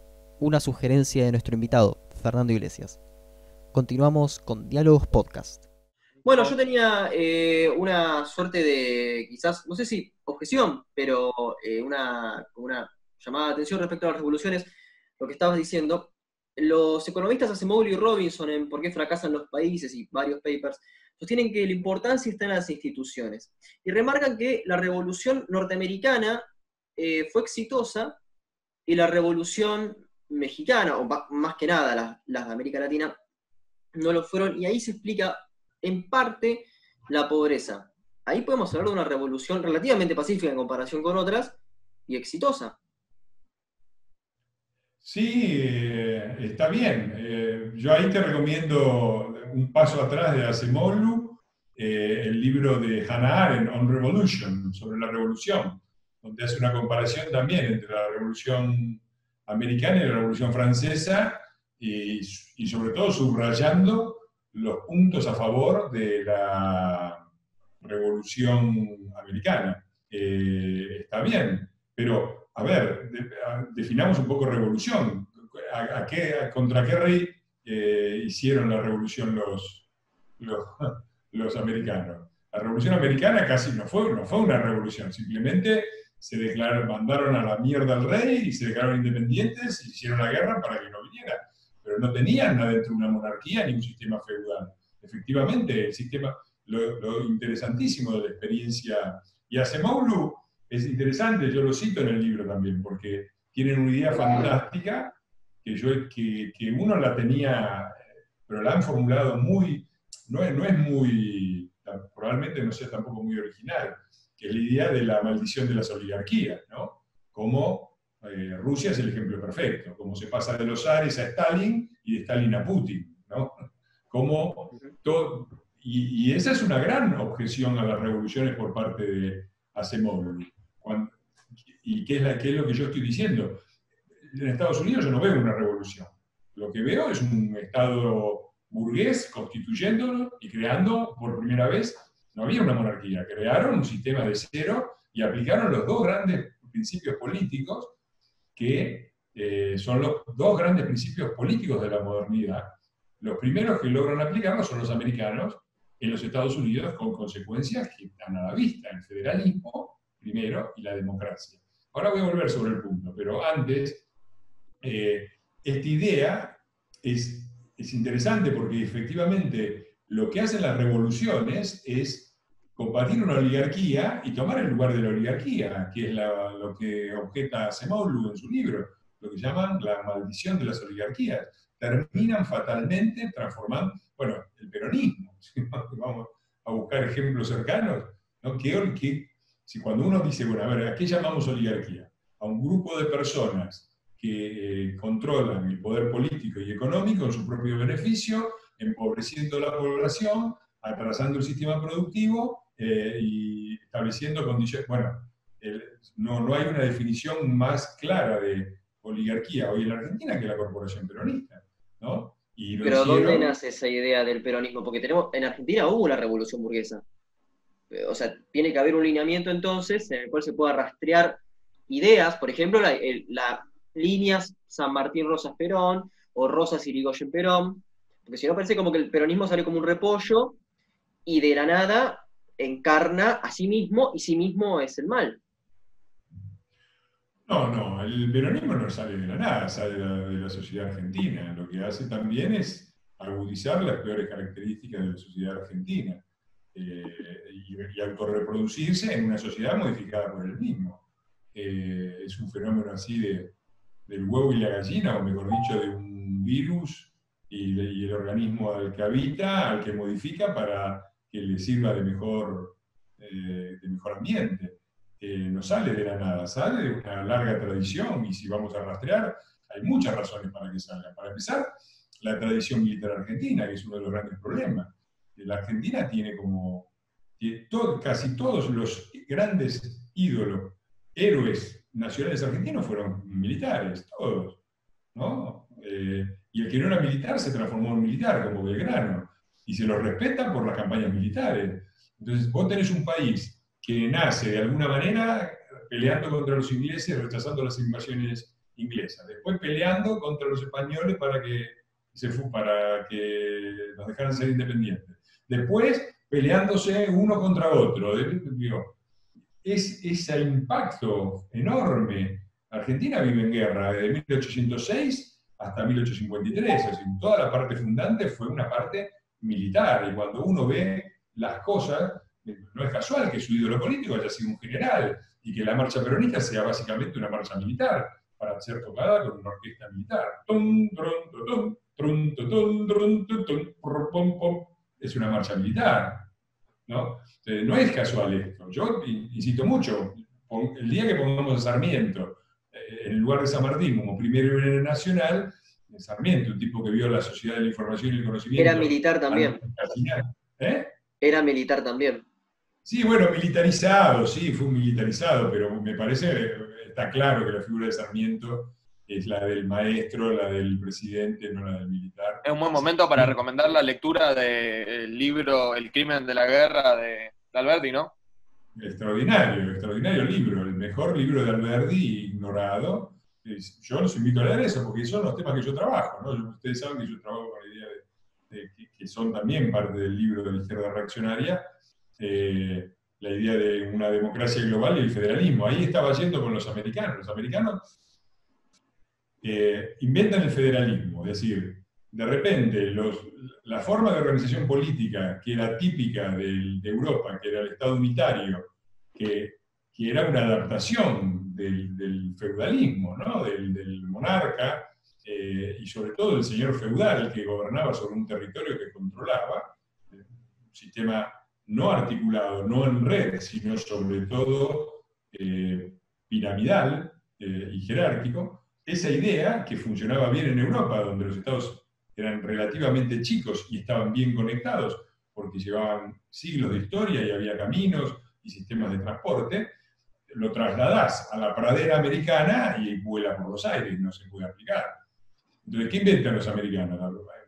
una sugerencia de nuestro invitado, Fernando Iglesias. Continuamos con Diálogos Podcast. Bueno, yo tenía eh, una suerte de, quizás, no sé si objeción, pero eh, una, llamada de atención respecto a las revoluciones, lo que estabas diciendo. Los economistas Asimov y Robinson en Por qué fracasan los países y varios papers sostienen que la importancia está en las instituciones y remarcan que la revolución norteamericana eh, fue exitosa y la revolución mexicana, o más que nada las, de América Latina, no lo fueron, y ahí se explica en parte la pobreza. Ahí podemos hablar de una revolución relativamente pacífica en comparación con otras y exitosa. Sí, eh, está bien. Eh, yo ahí te recomiendo un paso atrás de Acemoglu, el libro de Hannah Arendt, On Revolution, sobre la revolución donde hace una comparación también entre la Revolución Americana y la Revolución Francesa, y, sobre todo subrayando los puntos a favor de la Revolución Americana. Eh, está bien, pero a ver, definamos un poco revolución. ¿A, qué, ¿Contra qué rey eh, hicieron la revolución los, los, [laughs] los, americanos? La revolución americana casi no fue, no fue una revolución, simplemente se declararon, mandaron a la mierda al rey y se declararon independientes y hicieron la guerra para que no viniera. Pero no tenían adentro una monarquía ni un sistema feudal. Efectivamente, el sistema, lo, interesantísimo de la experiencia Y Acemoglu es interesante, yo lo cito en el libro también, porque tienen una idea fantástica que, yo, que, que uno la tenía, pero la han formulado muy, no es, no es muy, probablemente no sea tampoco muy original, que es la idea de la maldición de las oligarquías, ¿no? Como eh, Rusia es el ejemplo perfecto, como se pasa de los Ares a Stalin y de Stalin a Putin, ¿no? [laughs] Como todo, y, esa es una gran objeción a las revoluciones por parte de Asimov. ¿Y qué es, la, qué es lo que yo estoy diciendo? En Estados Unidos yo no veo una revolución. Lo que veo es un Estado burgués constituyéndolo y creando por primera vez, no había una monarquía, crearon un sistema de cero y aplicaron los dos grandes principios políticos que eh, son los dos grandes principios políticos de la modernidad. Los primeros que logran aplicarlos son los americanos en los Estados Unidos con consecuencias que están a la vista, el federalismo primero y la democracia. Ahora voy a volver sobre el punto, pero antes, eh, esta idea es, es interesante porque efectivamente lo que hacen las revoluciones es combatir una oligarquía y tomar el lugar de la oligarquía, que es lo que objeta Semoglu en su libro, lo que llaman la maldición de las oligarquías. Terminan fatalmente transformando, bueno, el peronismo, [laughs] vamos a buscar ejemplos cercanos, ¿no? que, si cuando uno dice, bueno, a ver, ¿a qué llamamos oligarquía? A un grupo de personas que eh, controlan el poder político y económico en su propio beneficio, empobreciendo la población, atrasando el sistema productivo eh, y estableciendo condiciones. Bueno, no, no hay una definición más clara de oligarquía hoy en la Argentina que la corporación peronista. ¿no? Pero ¿dónde nace esa idea del peronismo? Porque tenemos, en Argentina hubo la revolución burguesa. Eh, o sea, tiene que haber un lineamiento entonces en el cual se pueda rastrear ideas, por ejemplo, la, la líneas San Martín Rosas Perón o Rosas Irigoyen Perón, porque si no parece como que el peronismo sale como un repollo y de la nada encarna a sí mismo y sí mismo es el mal. No, no, el peronismo no sale de la nada, sale de la, sociedad argentina. Lo que hace también es agudizar las peores características de la sociedad argentina eh, y, autorreproducirse en una sociedad modificada por el mismo. Eh, es un fenómeno así de, del huevo y la gallina, o mejor dicho, de un virus y, y el organismo al que habita, al que modifica para que le sirva de mejor, eh, de mejor ambiente. no sale de la nada, sale de una larga tradición y si vamos a rastrear, hay muchas razones para que salga. Para empezar, la tradición militar argentina, que es uno de los grandes problemas. La Argentina tiene como, casi todos los grandes ídolos, héroes nacionales argentinos fueron militares, todos. ¿no? Eh, y el que no era militar se transformó en militar, como Belgrano y se lo respetan por las campañas militares. Entonces, vos tenés un país que nace de alguna manera peleando contra los ingleses, rechazando las invasiones inglesas, después peleando contra los españoles para que, se, para que nos dejaran ser independientes, después peleándose uno contra otro. es ese impacto enorme. Argentina vive en guerra desde 1806 hasta 1853, es decir, toda la parte fundante fue una parte militar. Y cuando uno ve las cosas, no es casual que su ídolo político haya sido un general y que la marcha peronista sea básicamente una marcha militar, para ser tocada con una orquesta militar. Es una marcha militar. ¿no? no es casual esto. Yo insisto mucho, el día que pongamos a Sarmiento eh, en lugar de San Martín como primer héroe nacional, Sarmiento, un tipo que vio la sociedad de la información y el conocimiento. Era militar también. ¿Eh? Era militar también. Sí, bueno, militarizado, sí, fue militarizado, pero me parece, está claro que la figura de Sarmiento es la del maestro, la del presidente, no la del militar. Es un buen momento para recomendar la lectura del libro El crimen de la guerra de Alberti, ¿no? Extraordinario, extraordinario libro, el mejor libro de Alberti ignorado yo los invito a leer eso, porque son los temas que yo trabajo. ¿no? Ustedes saben que yo trabajo con la idea de, que, son también parte del libro de la izquierda reaccionaria, eh, la idea de una democracia global y el federalismo. Ahí estaba yendo con los americanos. Los americanos eh, inventan el federalismo, es decir, de repente los, la forma de organización política que era típica de, de Europa, que era el Estado unitario, que, era una adaptación del, feudalismo, ¿no? del, monarca eh, y sobre todo del señor feudal que gobernaba sobre un territorio que controlaba, un sistema no articulado, no en red, sino sobre todo eh, piramidal eh, y jerárquico, esa idea que funcionaba bien en Europa, donde los estados eran relativamente chicos y estaban bien conectados, porque llevaban siglos de historia y había caminos y sistemas de transporte, lo trasladás a la pradera americana y vuela por los aires, no se puede aplicar. Entonces, ¿qué inventan los americanos?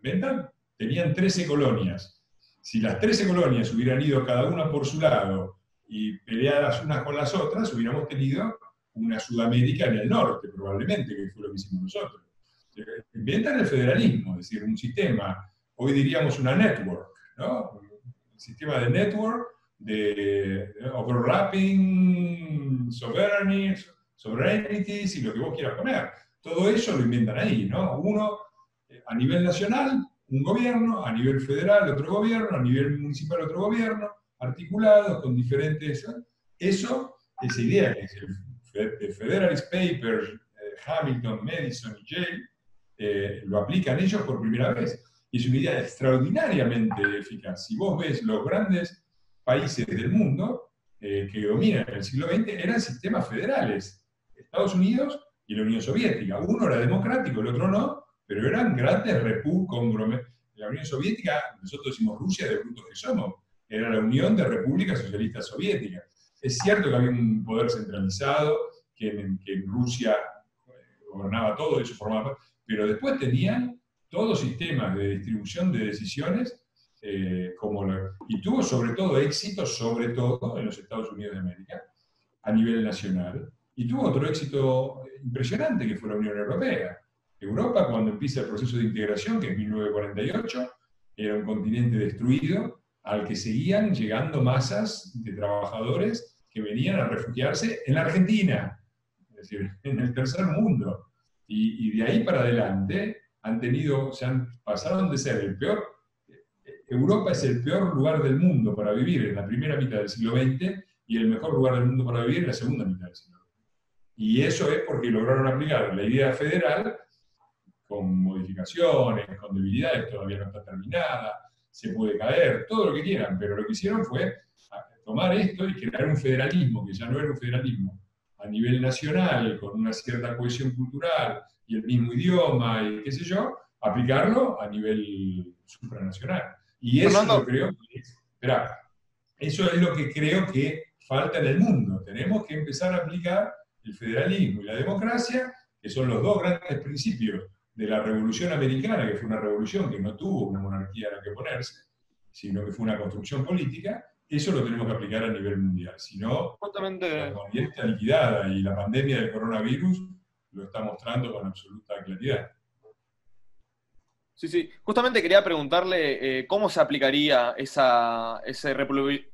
Inventan, tenían 13 colonias. Si las 13 colonias hubieran ido cada una por su lado y peleadas unas con las otras, hubiéramos tenido una Sudamérica en el norte, probablemente, que fue lo que hicimos nosotros. Inventan el federalismo, es decir, un sistema, hoy diríamos una network, ¿no? Un sistema de network, de overlapping, sovereignty, sovereignties y lo que vos quieras poner. Todo eso lo inventan ahí, ¿no? Uno, eh, a nivel nacional, un gobierno, a nivel federal, otro gobierno, a nivel municipal, otro gobierno, articulados con diferentes... Eso, esa idea que es el de Federalist Papers, eh, Hamilton, Madison y Yale, eh, lo aplican ellos por primera vez. Y es una idea extraordinariamente eficaz. Si vos ves los grandes países del mundo eh, que dominan en el siglo XX, eran sistemas federales. Estados Unidos y la Unión Soviética. Uno era democrático, el otro no, pero eran grandes repúblicas. La Unión Soviética, nosotros decimos Rusia de brutos que somos, era la Unión de Repúblicas Socialistas Soviéticas. Es cierto que había un poder centralizado, que en, Rusia eh, gobernaba todo, eso formaba pero después tenían todos sistemas de distribución de decisiones, eh, como y tuvo sobre todo éxito, sobre todo en los Estados Unidos de América, a nivel nacional, y tuvo otro éxito impresionante que fue la Unión Europea. Europa, cuando empieza el proceso de integración, que es 1948, era un continente destruido al que seguían llegando masas de trabajadores que venían a refugiarse en la Argentina, es decir, [laughs] en el tercer mundo. Y, de ahí para adelante han tenido, se han, pasaron de ser el peor, Europa es el peor lugar del mundo para vivir en la primera mitad del siglo XX y el mejor lugar del mundo para vivir en la segunda mitad del siglo XX. Y eso es porque lograron aplicar la idea federal con modificaciones, con debilidades, todavía no está terminada, se puede caer, todo lo que quieran, pero lo que hicieron fue tomar esto y crear un federalismo, que ya no era un federalismo a nivel nacional, con una cierta cohesión cultural y el mismo idioma y qué sé yo, aplicarlo a nivel supranacional. Y eso creo que espera, eso es lo que creo que falta en el mundo. Tenemos que empezar a aplicar el federalismo y la democracia, que son los dos grandes principios de la Revolución Americana, que fue una revolución que no tuvo una monarquía a la que ponerse, sino que fue una construcción política, eso lo tenemos que aplicar a nivel mundial. Si no, Justamente... la está liquidada y la pandemia del coronavirus lo está mostrando con absoluta claridad. Sí, sí. Justamente quería preguntarle eh, cómo se aplicaría ese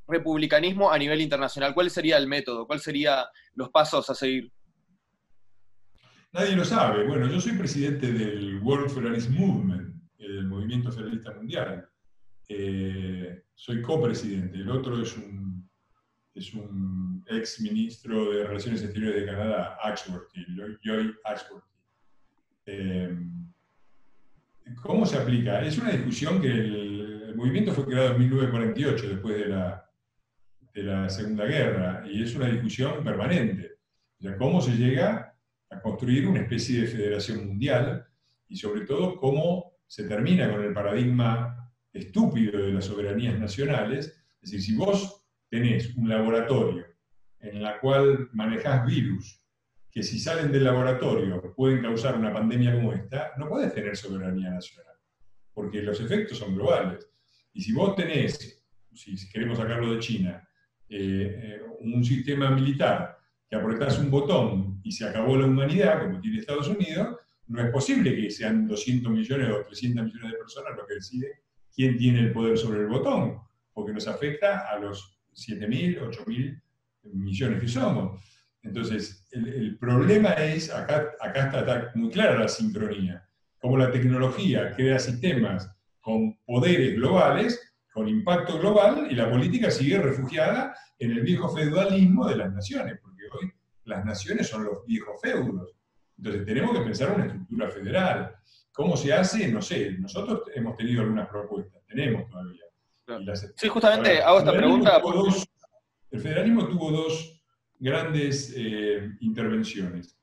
republicanismo a nivel internacional. ¿Cuál sería el método? ¿Cuáles serían los pasos a seguir? Nadie lo sabe. Bueno, yo soy presidente del World Federalist Movement, el movimiento federalista mundial. Eh, soy copresidente, el otro es un, es ex ministro de Relaciones Exteriores de Canadá, Ashworthy, Joy Ashworthy. Eh, ¿Cómo se aplica? Es una discusión que el, movimiento fue creado en 1948, después de la, de la Segunda Guerra, y es una discusión permanente. O ¿cómo se llega a construir una especie de federación mundial? Y sobre todo, cómo se termina con el paradigma estúpido de las soberanías nacionales. Es decir, si vos tenés un laboratorio en la cual manejás virus que si salen del laboratorio pueden causar una pandemia como esta, no podés tener soberanía nacional, porque los efectos son globales. Y si vos tenés, si queremos sacarlo de China, eh, eh, un sistema militar que apretás un botón y se acabó la humanidad, como tiene Estados Unidos, no es posible que sean 200 millones o 300 millones de personas los que deciden quién tiene el poder sobre el botón, porque nos afecta a los 7.000, 8.000 millones que somos. Entonces, el, problema es, acá, acá está, muy clara la sincronía, como la tecnología crea sistemas con poderes globales, con impacto global y la política sigue refugiada en el viejo feudalismo de las naciones, porque hoy las naciones son los viejos feudos. Entonces tenemos que pensar una estructura federal. ¿Cómo se hace? No sé. Nosotros hemos tenido algunas propuestas, tenemos todavía. Sí, justamente hago esta pregunta. el federalismo tuvo dos grandes eh, intervenciones.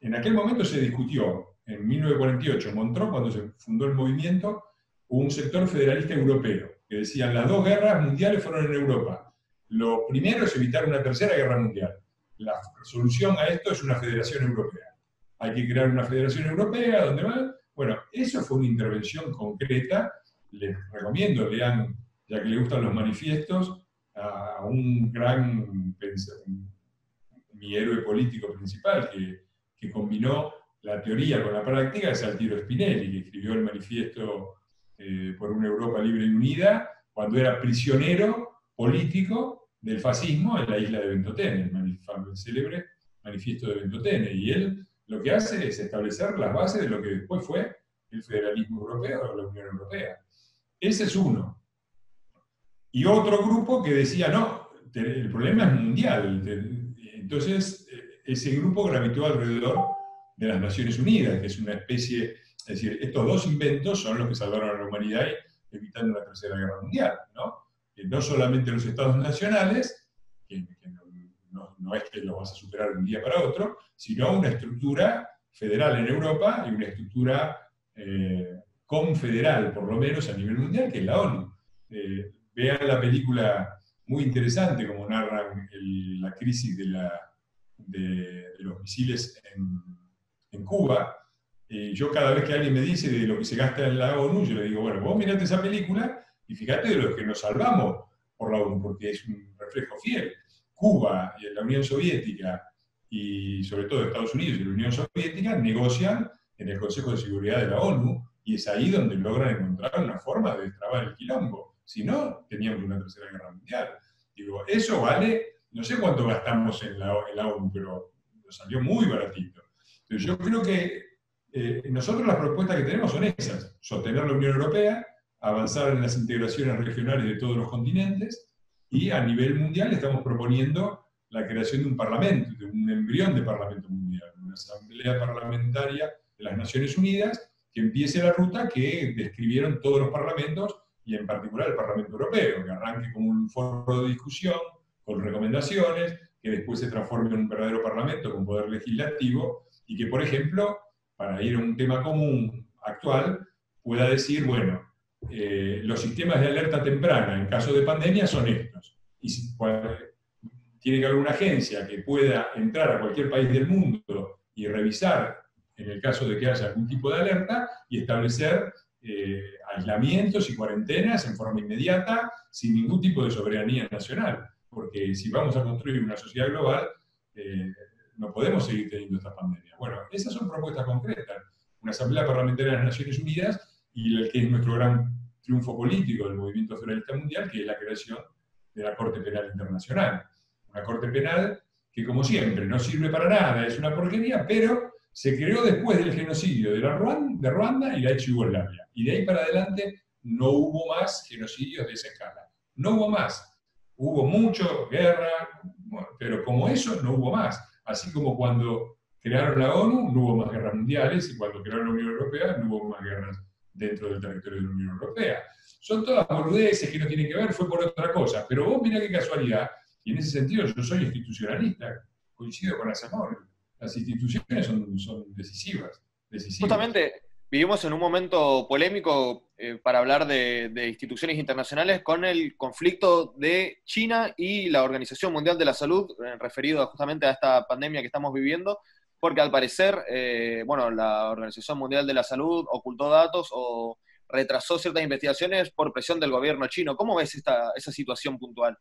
En aquel momento se discutió, en 1948, Montreux, cuando se fundó el movimiento, un sector federalista europeo, que decían las dos guerras mundiales fueron en Europa. Lo primero es evitar una tercera guerra mundial. La solución a esto es una federación europea. Hay que crear una federación europea, donde va. Bueno, eso fue una intervención concreta. Les recomiendo, lean, ya que les gustan los manifiestos, a un gran, mi héroe político principal, que combinó la teoría con la práctica es Altiero Spinelli, que escribió el manifiesto eh, por una Europa libre y unida cuando era prisionero político del fascismo en la isla de Ventotene, el, célebre manifiesto de Ventotene. Y él lo que hace es establecer las bases de lo que después fue el federalismo europeo o la Unión Europea. Ese es uno. Y otro grupo que decía, no, el problema es mundial. Entonces, ese grupo gravitó alrededor de las Naciones Unidas, que es una especie, es decir, estos dos inventos son los que salvaron a la humanidad evitando una tercera guerra mundial, ¿no? no solamente los estados nacionales, que, no, es que lo vas a superar de un día para otro, sino una estructura federal en Europa y una estructura eh, confederal, por lo menos a nivel mundial, que es la ONU. Eh, vean la película muy interesante como narran la crisis de la de, los misiles en, en Cuba, y yo cada vez que alguien me dice de lo que se gasta en la ONU, yo le digo, bueno, vos mirate esa película y fíjate de los que nos salvamos por la ONU, porque es un reflejo fiel. Cuba y la Unión Soviética y sobre todo Estados Unidos y la Unión Soviética negocian en el Consejo de Seguridad de la ONU y es ahí donde logran encontrar una forma de destrabar el quilombo. Si no, teníamos una tercera guerra mundial. Digo, eso vale no sé cuánto gastamos en la, ONU, pero nos salió muy baratito. Entonces yo creo que eh, nosotros las propuestas que tenemos son esas, sostener la Unión Europea, avanzar en las integraciones regionales de todos los continentes y a nivel mundial estamos proponiendo la creación de un parlamento, de un embrión de parlamento mundial, una asamblea parlamentaria de las Naciones Unidas que empiece la ruta que describieron todos los parlamentos y en particular el Parlamento Europeo, que arranque como un foro de discusión, con recomendaciones, que después se transforme en un verdadero parlamento con poder legislativo y que, por ejemplo, para ir a un tema común actual, pueda decir, bueno, eh, los sistemas de alerta temprana en caso de pandemia son estos. Y si, tiene que haber una agencia que pueda entrar a cualquier país del mundo y revisar en el caso de que haya algún tipo de alerta y establecer eh, aislamientos y cuarentenas en forma inmediata sin ningún tipo de soberanía nacional porque si vamos a construir una sociedad global, eh, no podemos seguir teniendo esta pandemia. Bueno, esas son propuestas concretas. Una Asamblea Parlamentaria de las Naciones Unidas y el que es nuestro gran triunfo político del movimiento federalista mundial, que es la creación de la Corte Penal Internacional. Una Corte Penal que, como siempre, no sirve para nada, es una porquería, pero se creó después del genocidio de, la Ruanda, de Ruanda y la ex Yugoslavia. Y de ahí para adelante no hubo más genocidios de esa escala. No hubo más. Hubo mucho, guerra, pero como eso no hubo más. Así como cuando crearon la ONU no hubo más guerras mundiales y cuando crearon la Unión Europea no hubo más guerras dentro del territorio de la Unión Europea. Son todas boludeces que no tienen que ver, fue por otra cosa. Pero vos mirá qué casualidad, y en ese sentido yo soy institucionalista, coincido con Azamor. Las instituciones son, son decisivas, decisivas. Justamente, Vivimos en un momento polémico eh, para hablar de, instituciones internacionales con el conflicto de China y la Organización Mundial de la Salud, eh, referido justamente a esta pandemia que estamos viviendo, porque al parecer, eh, bueno, la Organización Mundial de la Salud ocultó datos o retrasó ciertas investigaciones por presión del gobierno chino. ¿Cómo ves esta, esa situación puntual?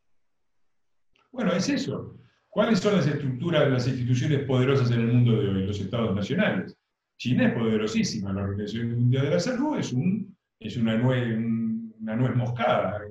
Bueno, es eso. ¿Cuáles son las estructuras de las instituciones poderosas en el mundo de hoy? Los estados nacionales. China es poderosísima, la Organización Mundial de la Salud es, un, es una, nuez, moscada,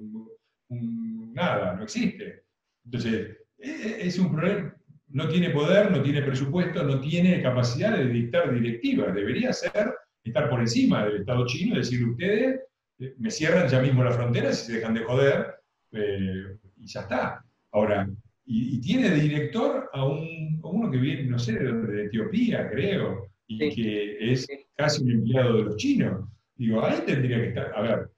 nada, no existe. Entonces, e, e, es un problema, no tiene poder, no tiene presupuesto, no tiene capacidad de dictar directivas, debería ser estar por encima del Estado chino y decirle ustedes eh, me cierran ya mismo las fronteras y se dejan de joder eh, y ya está. Ahora, y, tiene de director a, un, uno que viene, no sé, de, Etiopía, creo, y que es casi un empleado de los chinos. Digo, ahí tendría que estar. A ver,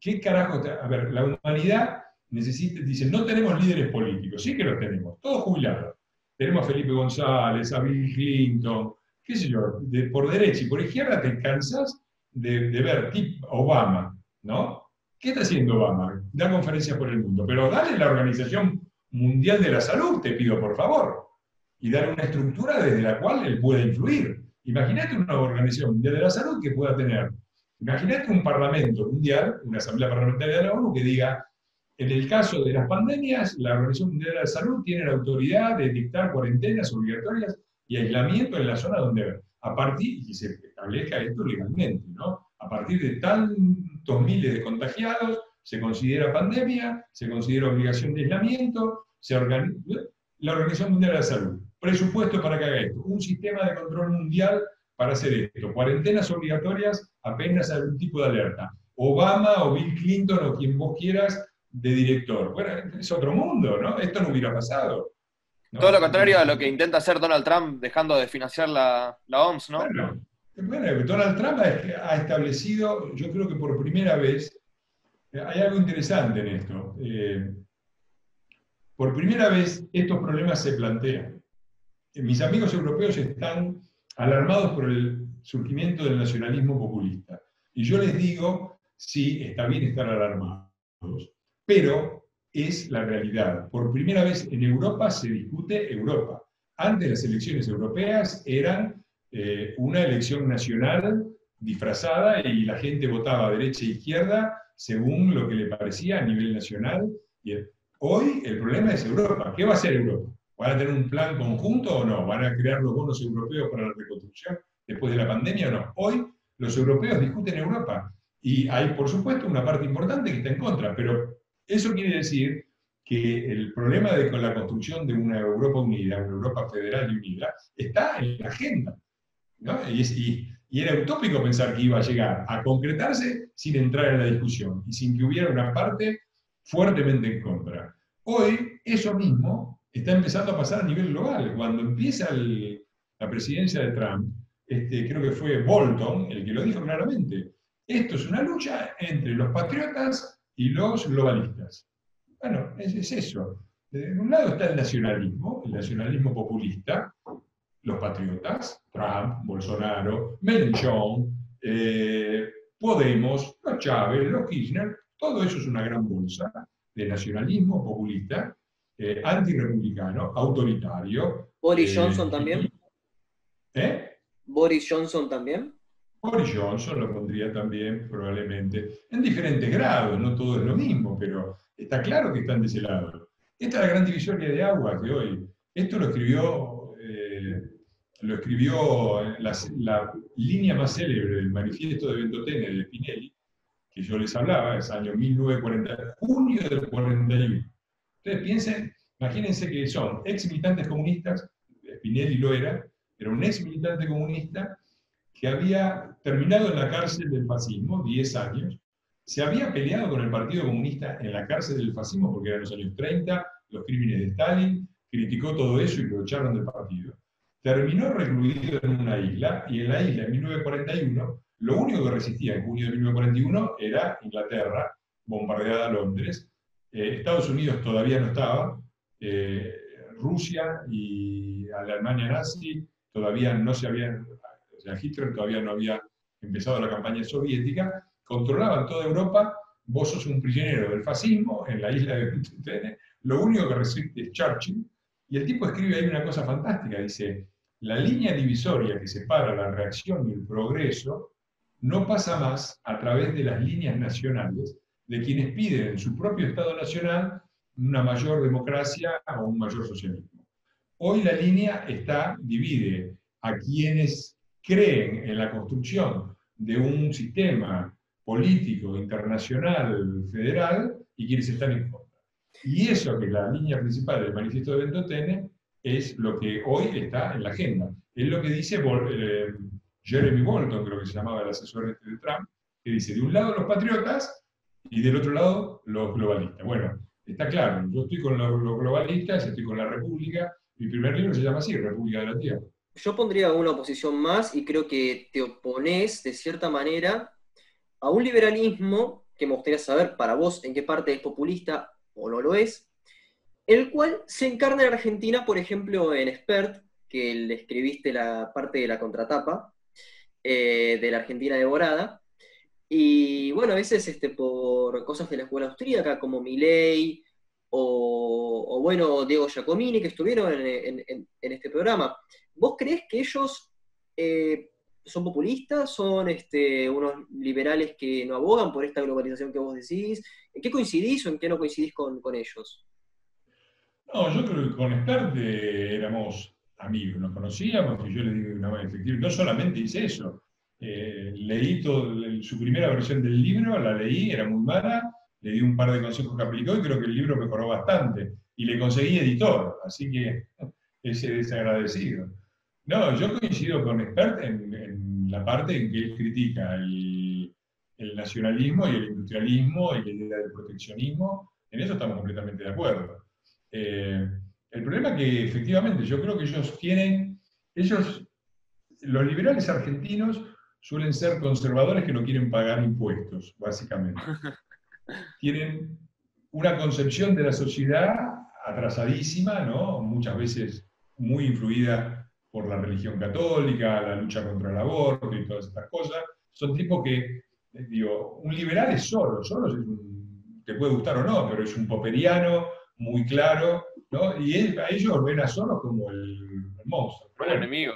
¿qué carajo? Está? A ver, la humanidad necesita, dice, no tenemos líderes políticos, sí que los tenemos, todos jubilados. Tenemos a Felipe González, a Bill Clinton, qué sé yo, por derecha y por izquierda te cansas de, ver tip Obama, ¿no? ¿Qué está haciendo Obama? Da conferencias por el mundo, pero dale la Organización Mundial de la Salud, te pido por favor, y dar una estructura desde la cual él pueda influir. Imagínate una Organización Mundial de la Salud que pueda tener, imagínate un Parlamento Mundial, una Asamblea Parlamentaria de la ONU que diga, en el caso de las pandemias, la Organización Mundial de la Salud tiene la autoridad de dictar cuarentenas obligatorias y aislamiento en la zona donde a partir, y se establezca esto legalmente, ¿no? A partir de tantos miles de contagiados, se considera pandemia, se considera obligación de aislamiento, se organiza, la Organización Mundial de la Salud, presupuesto para que haga esto, un sistema de control mundial para hacer esto, cuarentenas obligatorias apenas algún tipo de alerta, Obama o Bill Clinton o quien vos quieras de director. Bueno, es otro mundo, ¿no? Esto no hubiera pasado. Todo lo contrario a lo que intenta hacer Donald Trump dejando de financiar la, OMS, ¿no? Bueno, Donald Trump ha establecido, yo creo que por primera vez, hay algo interesante en esto. Eh, por primera vez estos problemas se plantean. Mis amigos europeos están alarmados por el surgimiento del nacionalismo populista. Y yo les digo, sí, está bien estar alarmados, pero es la realidad. Por primera vez en Europa se discute Europa. Antes las elecciones europeas eran eh, una elección nacional disfrazada y la gente votaba derecha e izquierda según lo que le parecía a nivel nacional. Y hoy el problema es Europa. ¿Qué va a hacer Europa? ¿Van a tener un plan conjunto o no? ¿Van a crear los bonos europeos para la reconstrucción después de la pandemia o no? Hoy los europeos discuten Europa y hay, por supuesto, una parte importante que está en contra, pero eso quiere decir que el problema de, con la construcción de una Europa unida, una Europa federal y unida, está en la agenda. Y, era utópico pensar que iba a llegar a concretarse sin entrar en la discusión y sin que hubiera una parte fuertemente en contra. Hoy eso mismo está empezando a pasar a nivel global. Cuando empieza la presidencia de Trump, este, creo que fue Bolton el que lo dijo claramente, esto es una lucha entre los patriotas y los globalistas. Bueno, es, eso. De un lado está el nacionalismo, el nacionalismo populista, los patriotas, Trump, Bolsonaro, Mélenchon, eh, Podemos, los Chávez, los Kirchner, todo eso es una gran bolsa de nacionalismo populista, eh, antirepublicano, autoritario. ¿Boris eh, Johnson también? ¿Eh? ¿Boris Johnson también? Boris Johnson lo pondría también probablemente, en diferentes grados, no todo es lo mismo, pero está claro que están de ese lado. Esta es la gran divisoria de aguas de hoy. Esto lo escribió, lo escribió la, la, línea más célebre del manifiesto de Ventotene de Spinelli, que yo les hablaba, es año 1940, junio del 41. Ustedes piensen, imagínense que son ex militantes comunistas, Spinelli lo era, era un ex militante comunista que había terminado en la cárcel del fascismo, 10 años, se había peleado con el Partido Comunista en la cárcel del fascismo porque eran los años 30, los crímenes de Stalin, criticó todo eso y lo echaron del partido. Terminó recluido en una isla y en la isla en 1941, lo único que resistía en junio de 1941 era Inglaterra, bombardeada Londres. Eh, Estados Unidos todavía no estaba, eh, Rusia y Alemania nazi todavía no se habían o sea, Hitler todavía no había empezado la campaña soviética, controlaban toda Europa, vos sos un prisionero del fascismo en la isla de lo único que resiste es Churchill, y el tipo escribe ahí una cosa fantástica, dice, la línea divisoria que separa la reacción y el progreso no pasa más a través de las líneas nacionales de quienes piden en su propio Estado nacional una mayor democracia o un mayor socialismo. Hoy la línea está, divide a quienes creen en la construcción de un sistema político internacional federal y quienes están en contra. Y eso, que la línea principal del manifiesto de Ventotene, es lo que hoy está en la agenda. Es lo que dice eh, Jeremy Bolton, creo que se llamaba el asesor este de Trump, que dice, de un lado los patriotas y del otro lado los globalistas. Bueno, está claro, yo estoy con los, globalistas, estoy con la República, mi primer libro se llama así, República de la Tierra. Yo pondría una oposición más y creo que te opones de cierta manera a un liberalismo que me gustaría saber para vos en qué parte es populista o no lo es, el cual se encarna en Argentina, por ejemplo, en Expert, que le escribiste la parte de la contratapa eh, de la Argentina devorada, y bueno, a veces este, por cosas de la escuela austríaca, como Milley o, o bueno, Diego Giacomini, que estuvieron en, este programa. ¿Vos crees que ellos eh, son populistas? ¿Son este, unos liberales que no abogan por esta globalización que vos decís? ¿En qué coincidís o en qué no coincidís con, ellos? No, yo creo que con Esperte éramos amigos, nos conocíamos y yo le digo de una manera efectiva, no solamente hice eso, eh, leí su primera versión del libro, la leí, era muy mala, le di un par de consejos que aplicó y creo que el libro mejoró bastante. Y le conseguí editor, así que [laughs] ese desagradecido. No, yo coincido con Expert en, la parte en que él critica el, nacionalismo y el industrialismo y la idea del proteccionismo. En eso estamos completamente de acuerdo. Eh, el problema es que efectivamente yo creo que ellos tienen, ellos, los liberales argentinos suelen ser conservadores que no quieren pagar impuestos, básicamente. [laughs] Tienen una concepción de la sociedad atrasadísima, ¿no? muchas veces muy influida por la religión católica, la lucha contra el aborto y todas estas cosas. Son tipos que, eh, digo, un liberal es solo, solo te puede gustar o no, pero es un poperiano muy claro, ¿no? y a ellos ven a Soros como el, monstruo. el enemigo.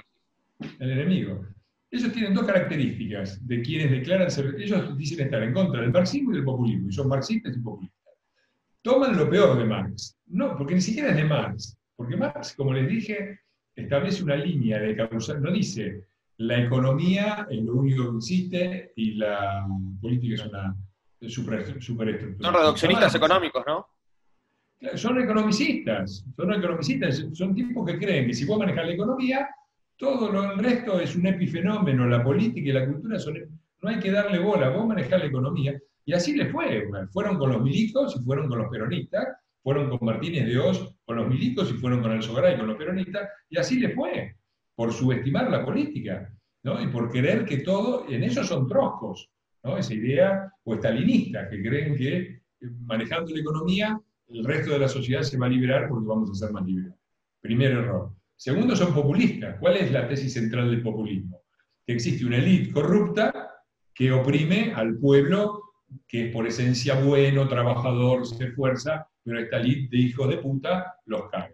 El enemigo. Ellos tienen dos características de quienes declaran ser, ellos dicen estar en contra del marxismo y del populismo, y son marxistas y populistas. Toman lo peor de Marx, no, porque ni siquiera es de Marx, porque Marx, como les dije, establece una línea de causal, no dice la economía es lo único que existe y la política es una superestructura. son reduccionistas económicos, ¿no? Son economicistas, son economicistas, son tipos que creen que si vos manejas la economía, todo lo, el resto es un epifenómeno, la política y la cultura son, no hay que darle bola, vos manejás la economía. Y así le fue. Fueron con los milicos y fueron con los peronistas, fueron con Martínez de Oz con los milicos y fueron con el Sogaray con los peronistas, y así le fue, por subestimar la política, y por querer que todo, en eso son troscos, esa idea o estalinista, que creen que eh, manejando la economía el resto de la sociedad se va a liberar porque vamos a ser más libres. Primer error. Segundo, son populistas. ¿Cuál es la tesis central del populismo? Que existe una élite corrupta que oprime al pueblo que es por esencia bueno, trabajador, se esfuerza, pero esta élite de hijos de puta los cae.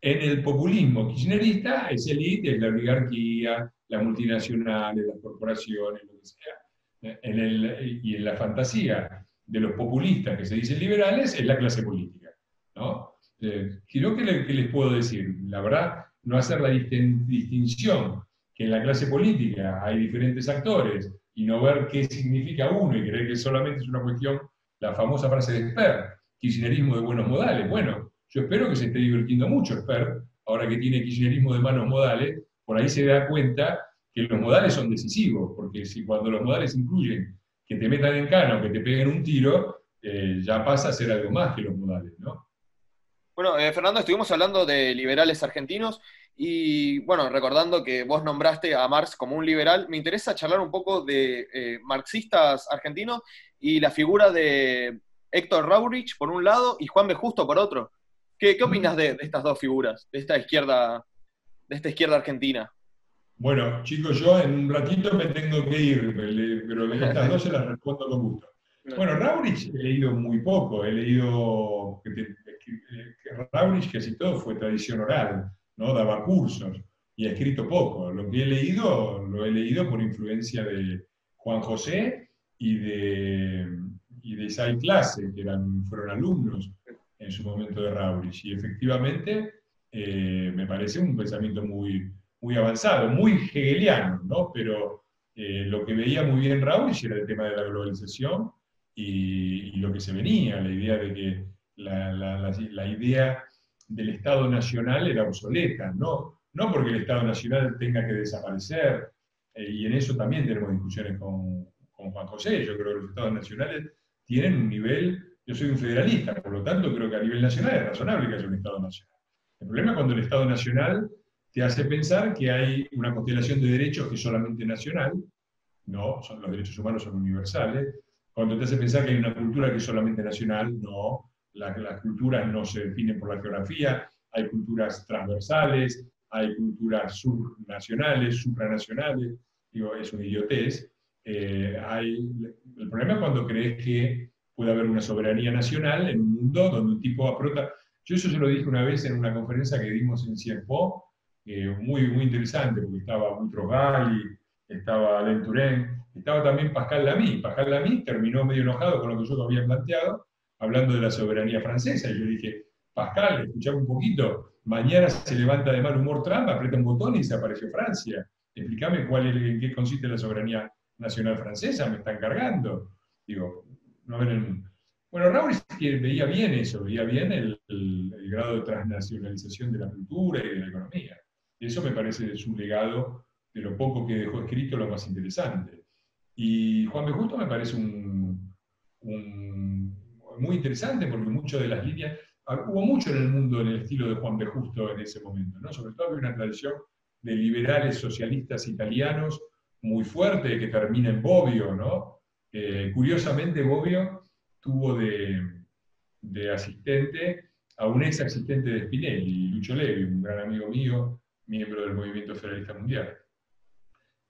En el populismo kirchnerista, esa élite es la oligarquía, las multinacionales, las corporaciones, lo que sea. En el, y en la fantasía de los populistas que se dicen liberales es la clase política. ¿no? Eh, ¿qué, les puedo decir? La verdad, no hacer la distinción que en la clase política hay diferentes actores y no ver qué significa uno y creer que solamente es una cuestión, la famosa frase de Sper, kirchnerismo de buenos modales. Bueno, yo espero que se esté divirtiendo mucho Sper, ahora que tiene kirchnerismo de malos modales, por ahí se da cuenta que los modales son decisivos, porque si cuando los modales incluyen que te metan en cana o que te peguen un tiro, eh, ya pasa a ser algo más que los modales, ¿no? Bueno, eh, Fernando, estuvimos hablando de liberales argentinos y bueno, recordando que vos nombraste a Marx como un liberal, me interesa charlar un poco de eh, marxistas argentinos y la figura de Héctor Raurich por un lado y Juan B. Justo por otro. ¿Qué, qué opinas de, estas dos figuras, de esta izquierda, de esta izquierda argentina? Bueno, chicos, yo en un ratito me tengo que ir, pero estas dos se las respondo con gusto. [laughs] Bueno, Raurich he leído muy poco, he leído Raurich casi todo fue tradición oral, ¿no? daba cursos y ha escrito poco. Lo que he leído, lo he leído por influencia de Juan José y de, y de Isai Clase, que eran, fueron alumnos en su momento de Raurich. Y efectivamente eh, me parece un pensamiento muy, muy avanzado, muy hegeliano, ¿no? pero eh, lo que veía muy bien Raurich era el tema de la globalización y lo que se venía, la idea de que la, idea del Estado Nacional era obsoleta, no, no porque el Estado Nacional tenga que desaparecer, eh, y en eso también tenemos discusiones con, con Juan José, yo creo que los estados nacionales tienen un nivel, yo soy un federalista, por lo tanto creo que a nivel nacional es razonable que haya un estado nacional. El problema es cuando el estado nacional te hace pensar que hay una constelación de derechos que es solamente nacional, no, son, los derechos humanos son universales, cuando te hace pensar que hay una cultura que es solamente nacional, no, las culturas no se definen por la geografía, hay culturas transversales, hay culturas subnacionales, supranacionales, digo, es un idiotez. Eh, hay, el problema es cuando crees que puede haber una soberanía nacional en un mundo donde un tipo aprota. Yo eso se lo dije una vez en una conferencia que dimos en Cienpo, eh, muy, muy interesante, porque estaba Boutros Ghali, estaba Alain Touraine, estaba también Pascal Lamy. Pascal Lamy terminó medio enojado con lo que yo había planteado, hablando de la soberanía francesa, y yo dije, Pascal, escuchame un poquito, mañana se levanta de mal humor Trump, aprieta un botón y desapareció Francia. Explícame cuál es, en qué consiste la soberanía nacional francesa, me están cargando. Digo, no ven Bueno, Raúl veía bien eso, veía bien el, grado de transnacionalización de la cultura y de la economía. Eso me parece de su legado, de lo poco que dejó escrito, lo más interesante. Y Juan B. Justo me parece un, muy interesante porque muchas de las líneas, ah, hubo mucho en el mundo en el estilo de Juan B. Justo en ese momento, ¿no? sobre todo había una tradición de liberales socialistas italianos muy fuerte que termina en Bobbio. ¿no? Eh, curiosamente, Bobbio tuvo de, asistente a un ex asistente de Spinelli, Lucho Levi, un gran amigo mío, miembro del Movimiento Federalista Mundial.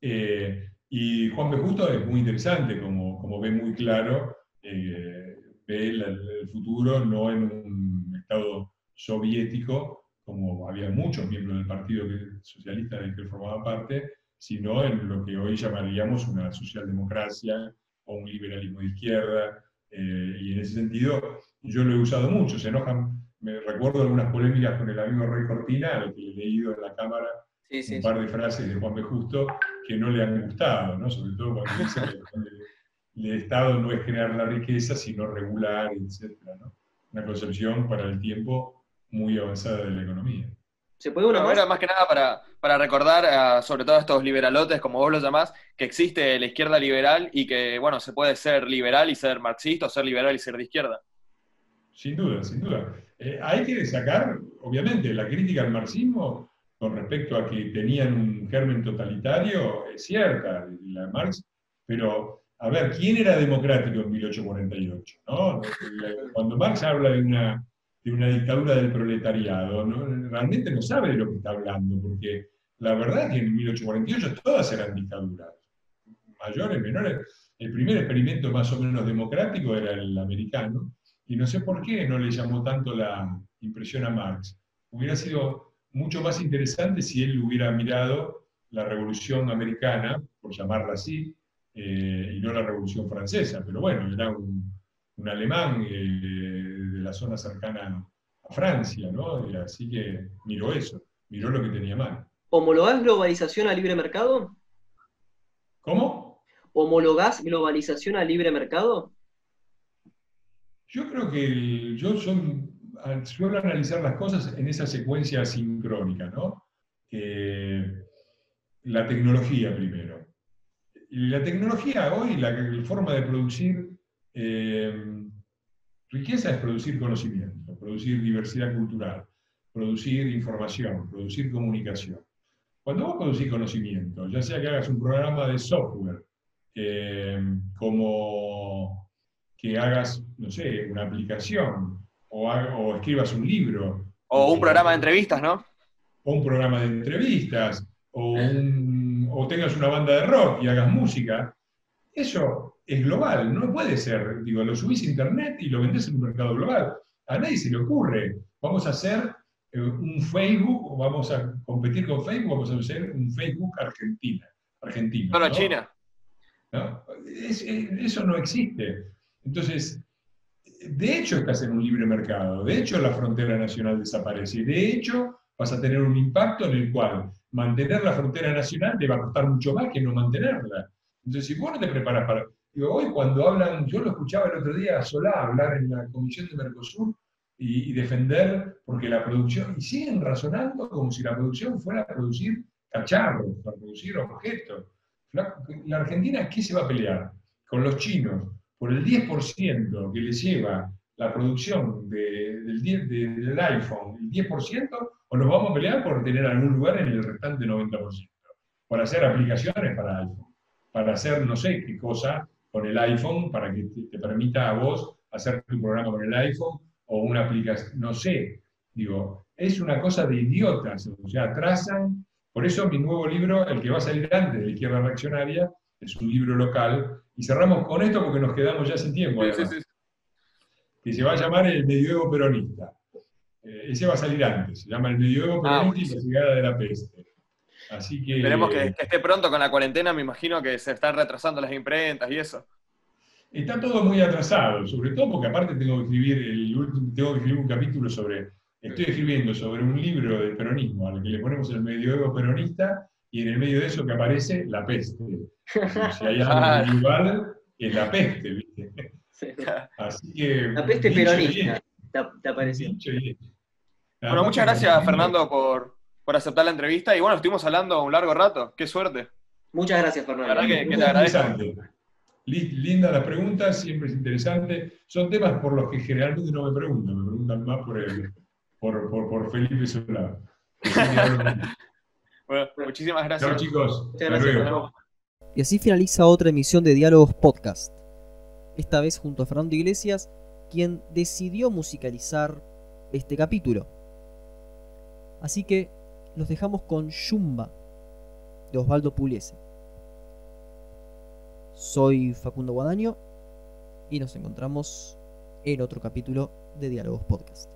Eh, y Juan B. Justo es muy interesante, como, como ve muy claro, eh, ve el, futuro no en un Estado soviético, como había muchos miembros del Partido Socialista del que formaba parte, sino en lo que hoy llamaríamos una socialdemocracia o un liberalismo de izquierda. Eh, y en ese sentido, yo lo he usado mucho. Se enojan, me recuerdo algunas polémicas con el amigo Rey Cortina, al que he leído en la Cámara un par de frases de Juan B. Justo que no le han gustado, ¿no? sobre todo cuando dice que el, Estado no es crear la riqueza, sino regular, etc. Una concepción para el tiempo muy avanzada de la economía. ¿Se puede una más? más que nada para, para recordar, sobre todo a estos liberalotes, como vos los llamás, que existe la izquierda liberal y que, bueno, se puede ser liberal y ser marxista, o ser liberal y ser de izquierda. Sin duda, sin duda. Eh, hay que destacar, obviamente, la crítica al marxismo con respecto a que tenían un germen totalitario es cierta, la Marx, pero a ver, ¿quién era democrático en 1848? Cuando Marx habla de una, de una dictadura del proletariado, realmente no sabe de lo que está hablando, porque la verdad es que en 1848 todas eran dictaduras, mayores, menores. El primer experimento más o menos democrático era el americano, y no sé por qué no le llamó tanto la impresión a Marx. Hubiera sido mucho más interesante si él hubiera mirado la Revolución Americana, por llamarla así, eh, y no la Revolución Francesa. Pero bueno, era un, alemán eh, de la zona cercana a Francia, ¿no? así que miró eso, miró lo que tenía mal. ¿Homologás globalización a libre mercado? ¿Cómo? ¿Homologás globalización a libre mercado? Yo creo que yo soy suelo analizar las cosas en esa secuencia sincrónica, ¿no? la tecnología primero. Y la tecnología hoy, la, forma de producir eh, riqueza es producir conocimiento, producir diversidad cultural, producir información, producir comunicación. Cuando vos producís conocimiento, ya sea que hagas un programa de software, eh, como que hagas, no sé, una aplicación, o, escribas un libro. O un programa de entrevistas, ¿no? O un programa de entrevistas, o, tengas una banda de rock y hagas música. Eso es global, no puede ser. Digo, lo subís a internet y lo vendés en un mercado global. A nadie se le ocurre. Vamos a hacer eh, un Facebook, o vamos a competir con Facebook, vamos a hacer un Facebook Argentina. Argentina Bueno, China. eso no existe. Entonces, de hecho estás en un libre mercado, de hecho la frontera nacional desaparece, de hecho vas a tener un impacto en el cual mantener la frontera nacional te va a costar mucho más que no mantenerla. Entonces, si vos no te preparas para... Hoy cuando hablan, yo lo escuchaba el otro día a Solá hablar en la Comisión de Mercosur y, defender, porque la producción, y siguen razonando como si la producción fuera a producir cacharros, a producir objetos. La, Argentina, ¿qué se va a pelear? con los chinos por el 10% que les lleva la producción del iPhone, el 10%, o nos vamos a pelear por tener algún lugar en el restante 90%, por hacer aplicaciones para iPhone, para hacer no sé qué cosa con el iPhone, para que te, permita a vos hacer tu programa con el iPhone o una aplicación, no sé, digo, es una cosa de idiotas, o sea, atrasan, por eso mi nuevo libro, el que va a salir antes de la izquierda reaccionaria, es un libro local, y cerramos con esto porque nos quedamos ya sin tiempo. Que se va a llamar El Medioevo Peronista. Eh, ese va a salir antes, se llama El Medioevo ah, Peronista y la llegada de la peste. Así que. Esperemos que, esté pronto con la cuarentena, me imagino que se están retrasando las imprentas y eso. Está todo muy atrasado, sobre todo porque aparte tengo que escribir, el tengo que escribir un capítulo sobre. Estoy escribiendo sobre un libro de peronismo al que le ponemos el medioevo peronista y en el medio de eso que aparece la peste. Si hay algo igual, es la peste, ¿viste? Así que. La peste peronista, te, apareció. Bueno, muchas gracias, Fernando, por, por, aceptar la entrevista. Y bueno, estuvimos hablando un largo rato. Qué suerte. Muchas gracias, Fernando. La verdad que, te agradezco. Linda las preguntas, siempre es interesante. Son temas por los que generalmente no me preguntan, me preguntan más por, el, por, por, por Felipe Solá. [laughs] Bueno, muchísimas gracias. Chao chicos. Muchas gracias. Y así finaliza otra emisión de Diálogos Podcast. Esta vez junto a Fernando Iglesias, quien decidió musicalizar este capítulo. Así que los dejamos con Yumba de Osvaldo Pugliese. Soy Facundo Guadaño y nos encontramos en otro capítulo de Diálogos Podcast.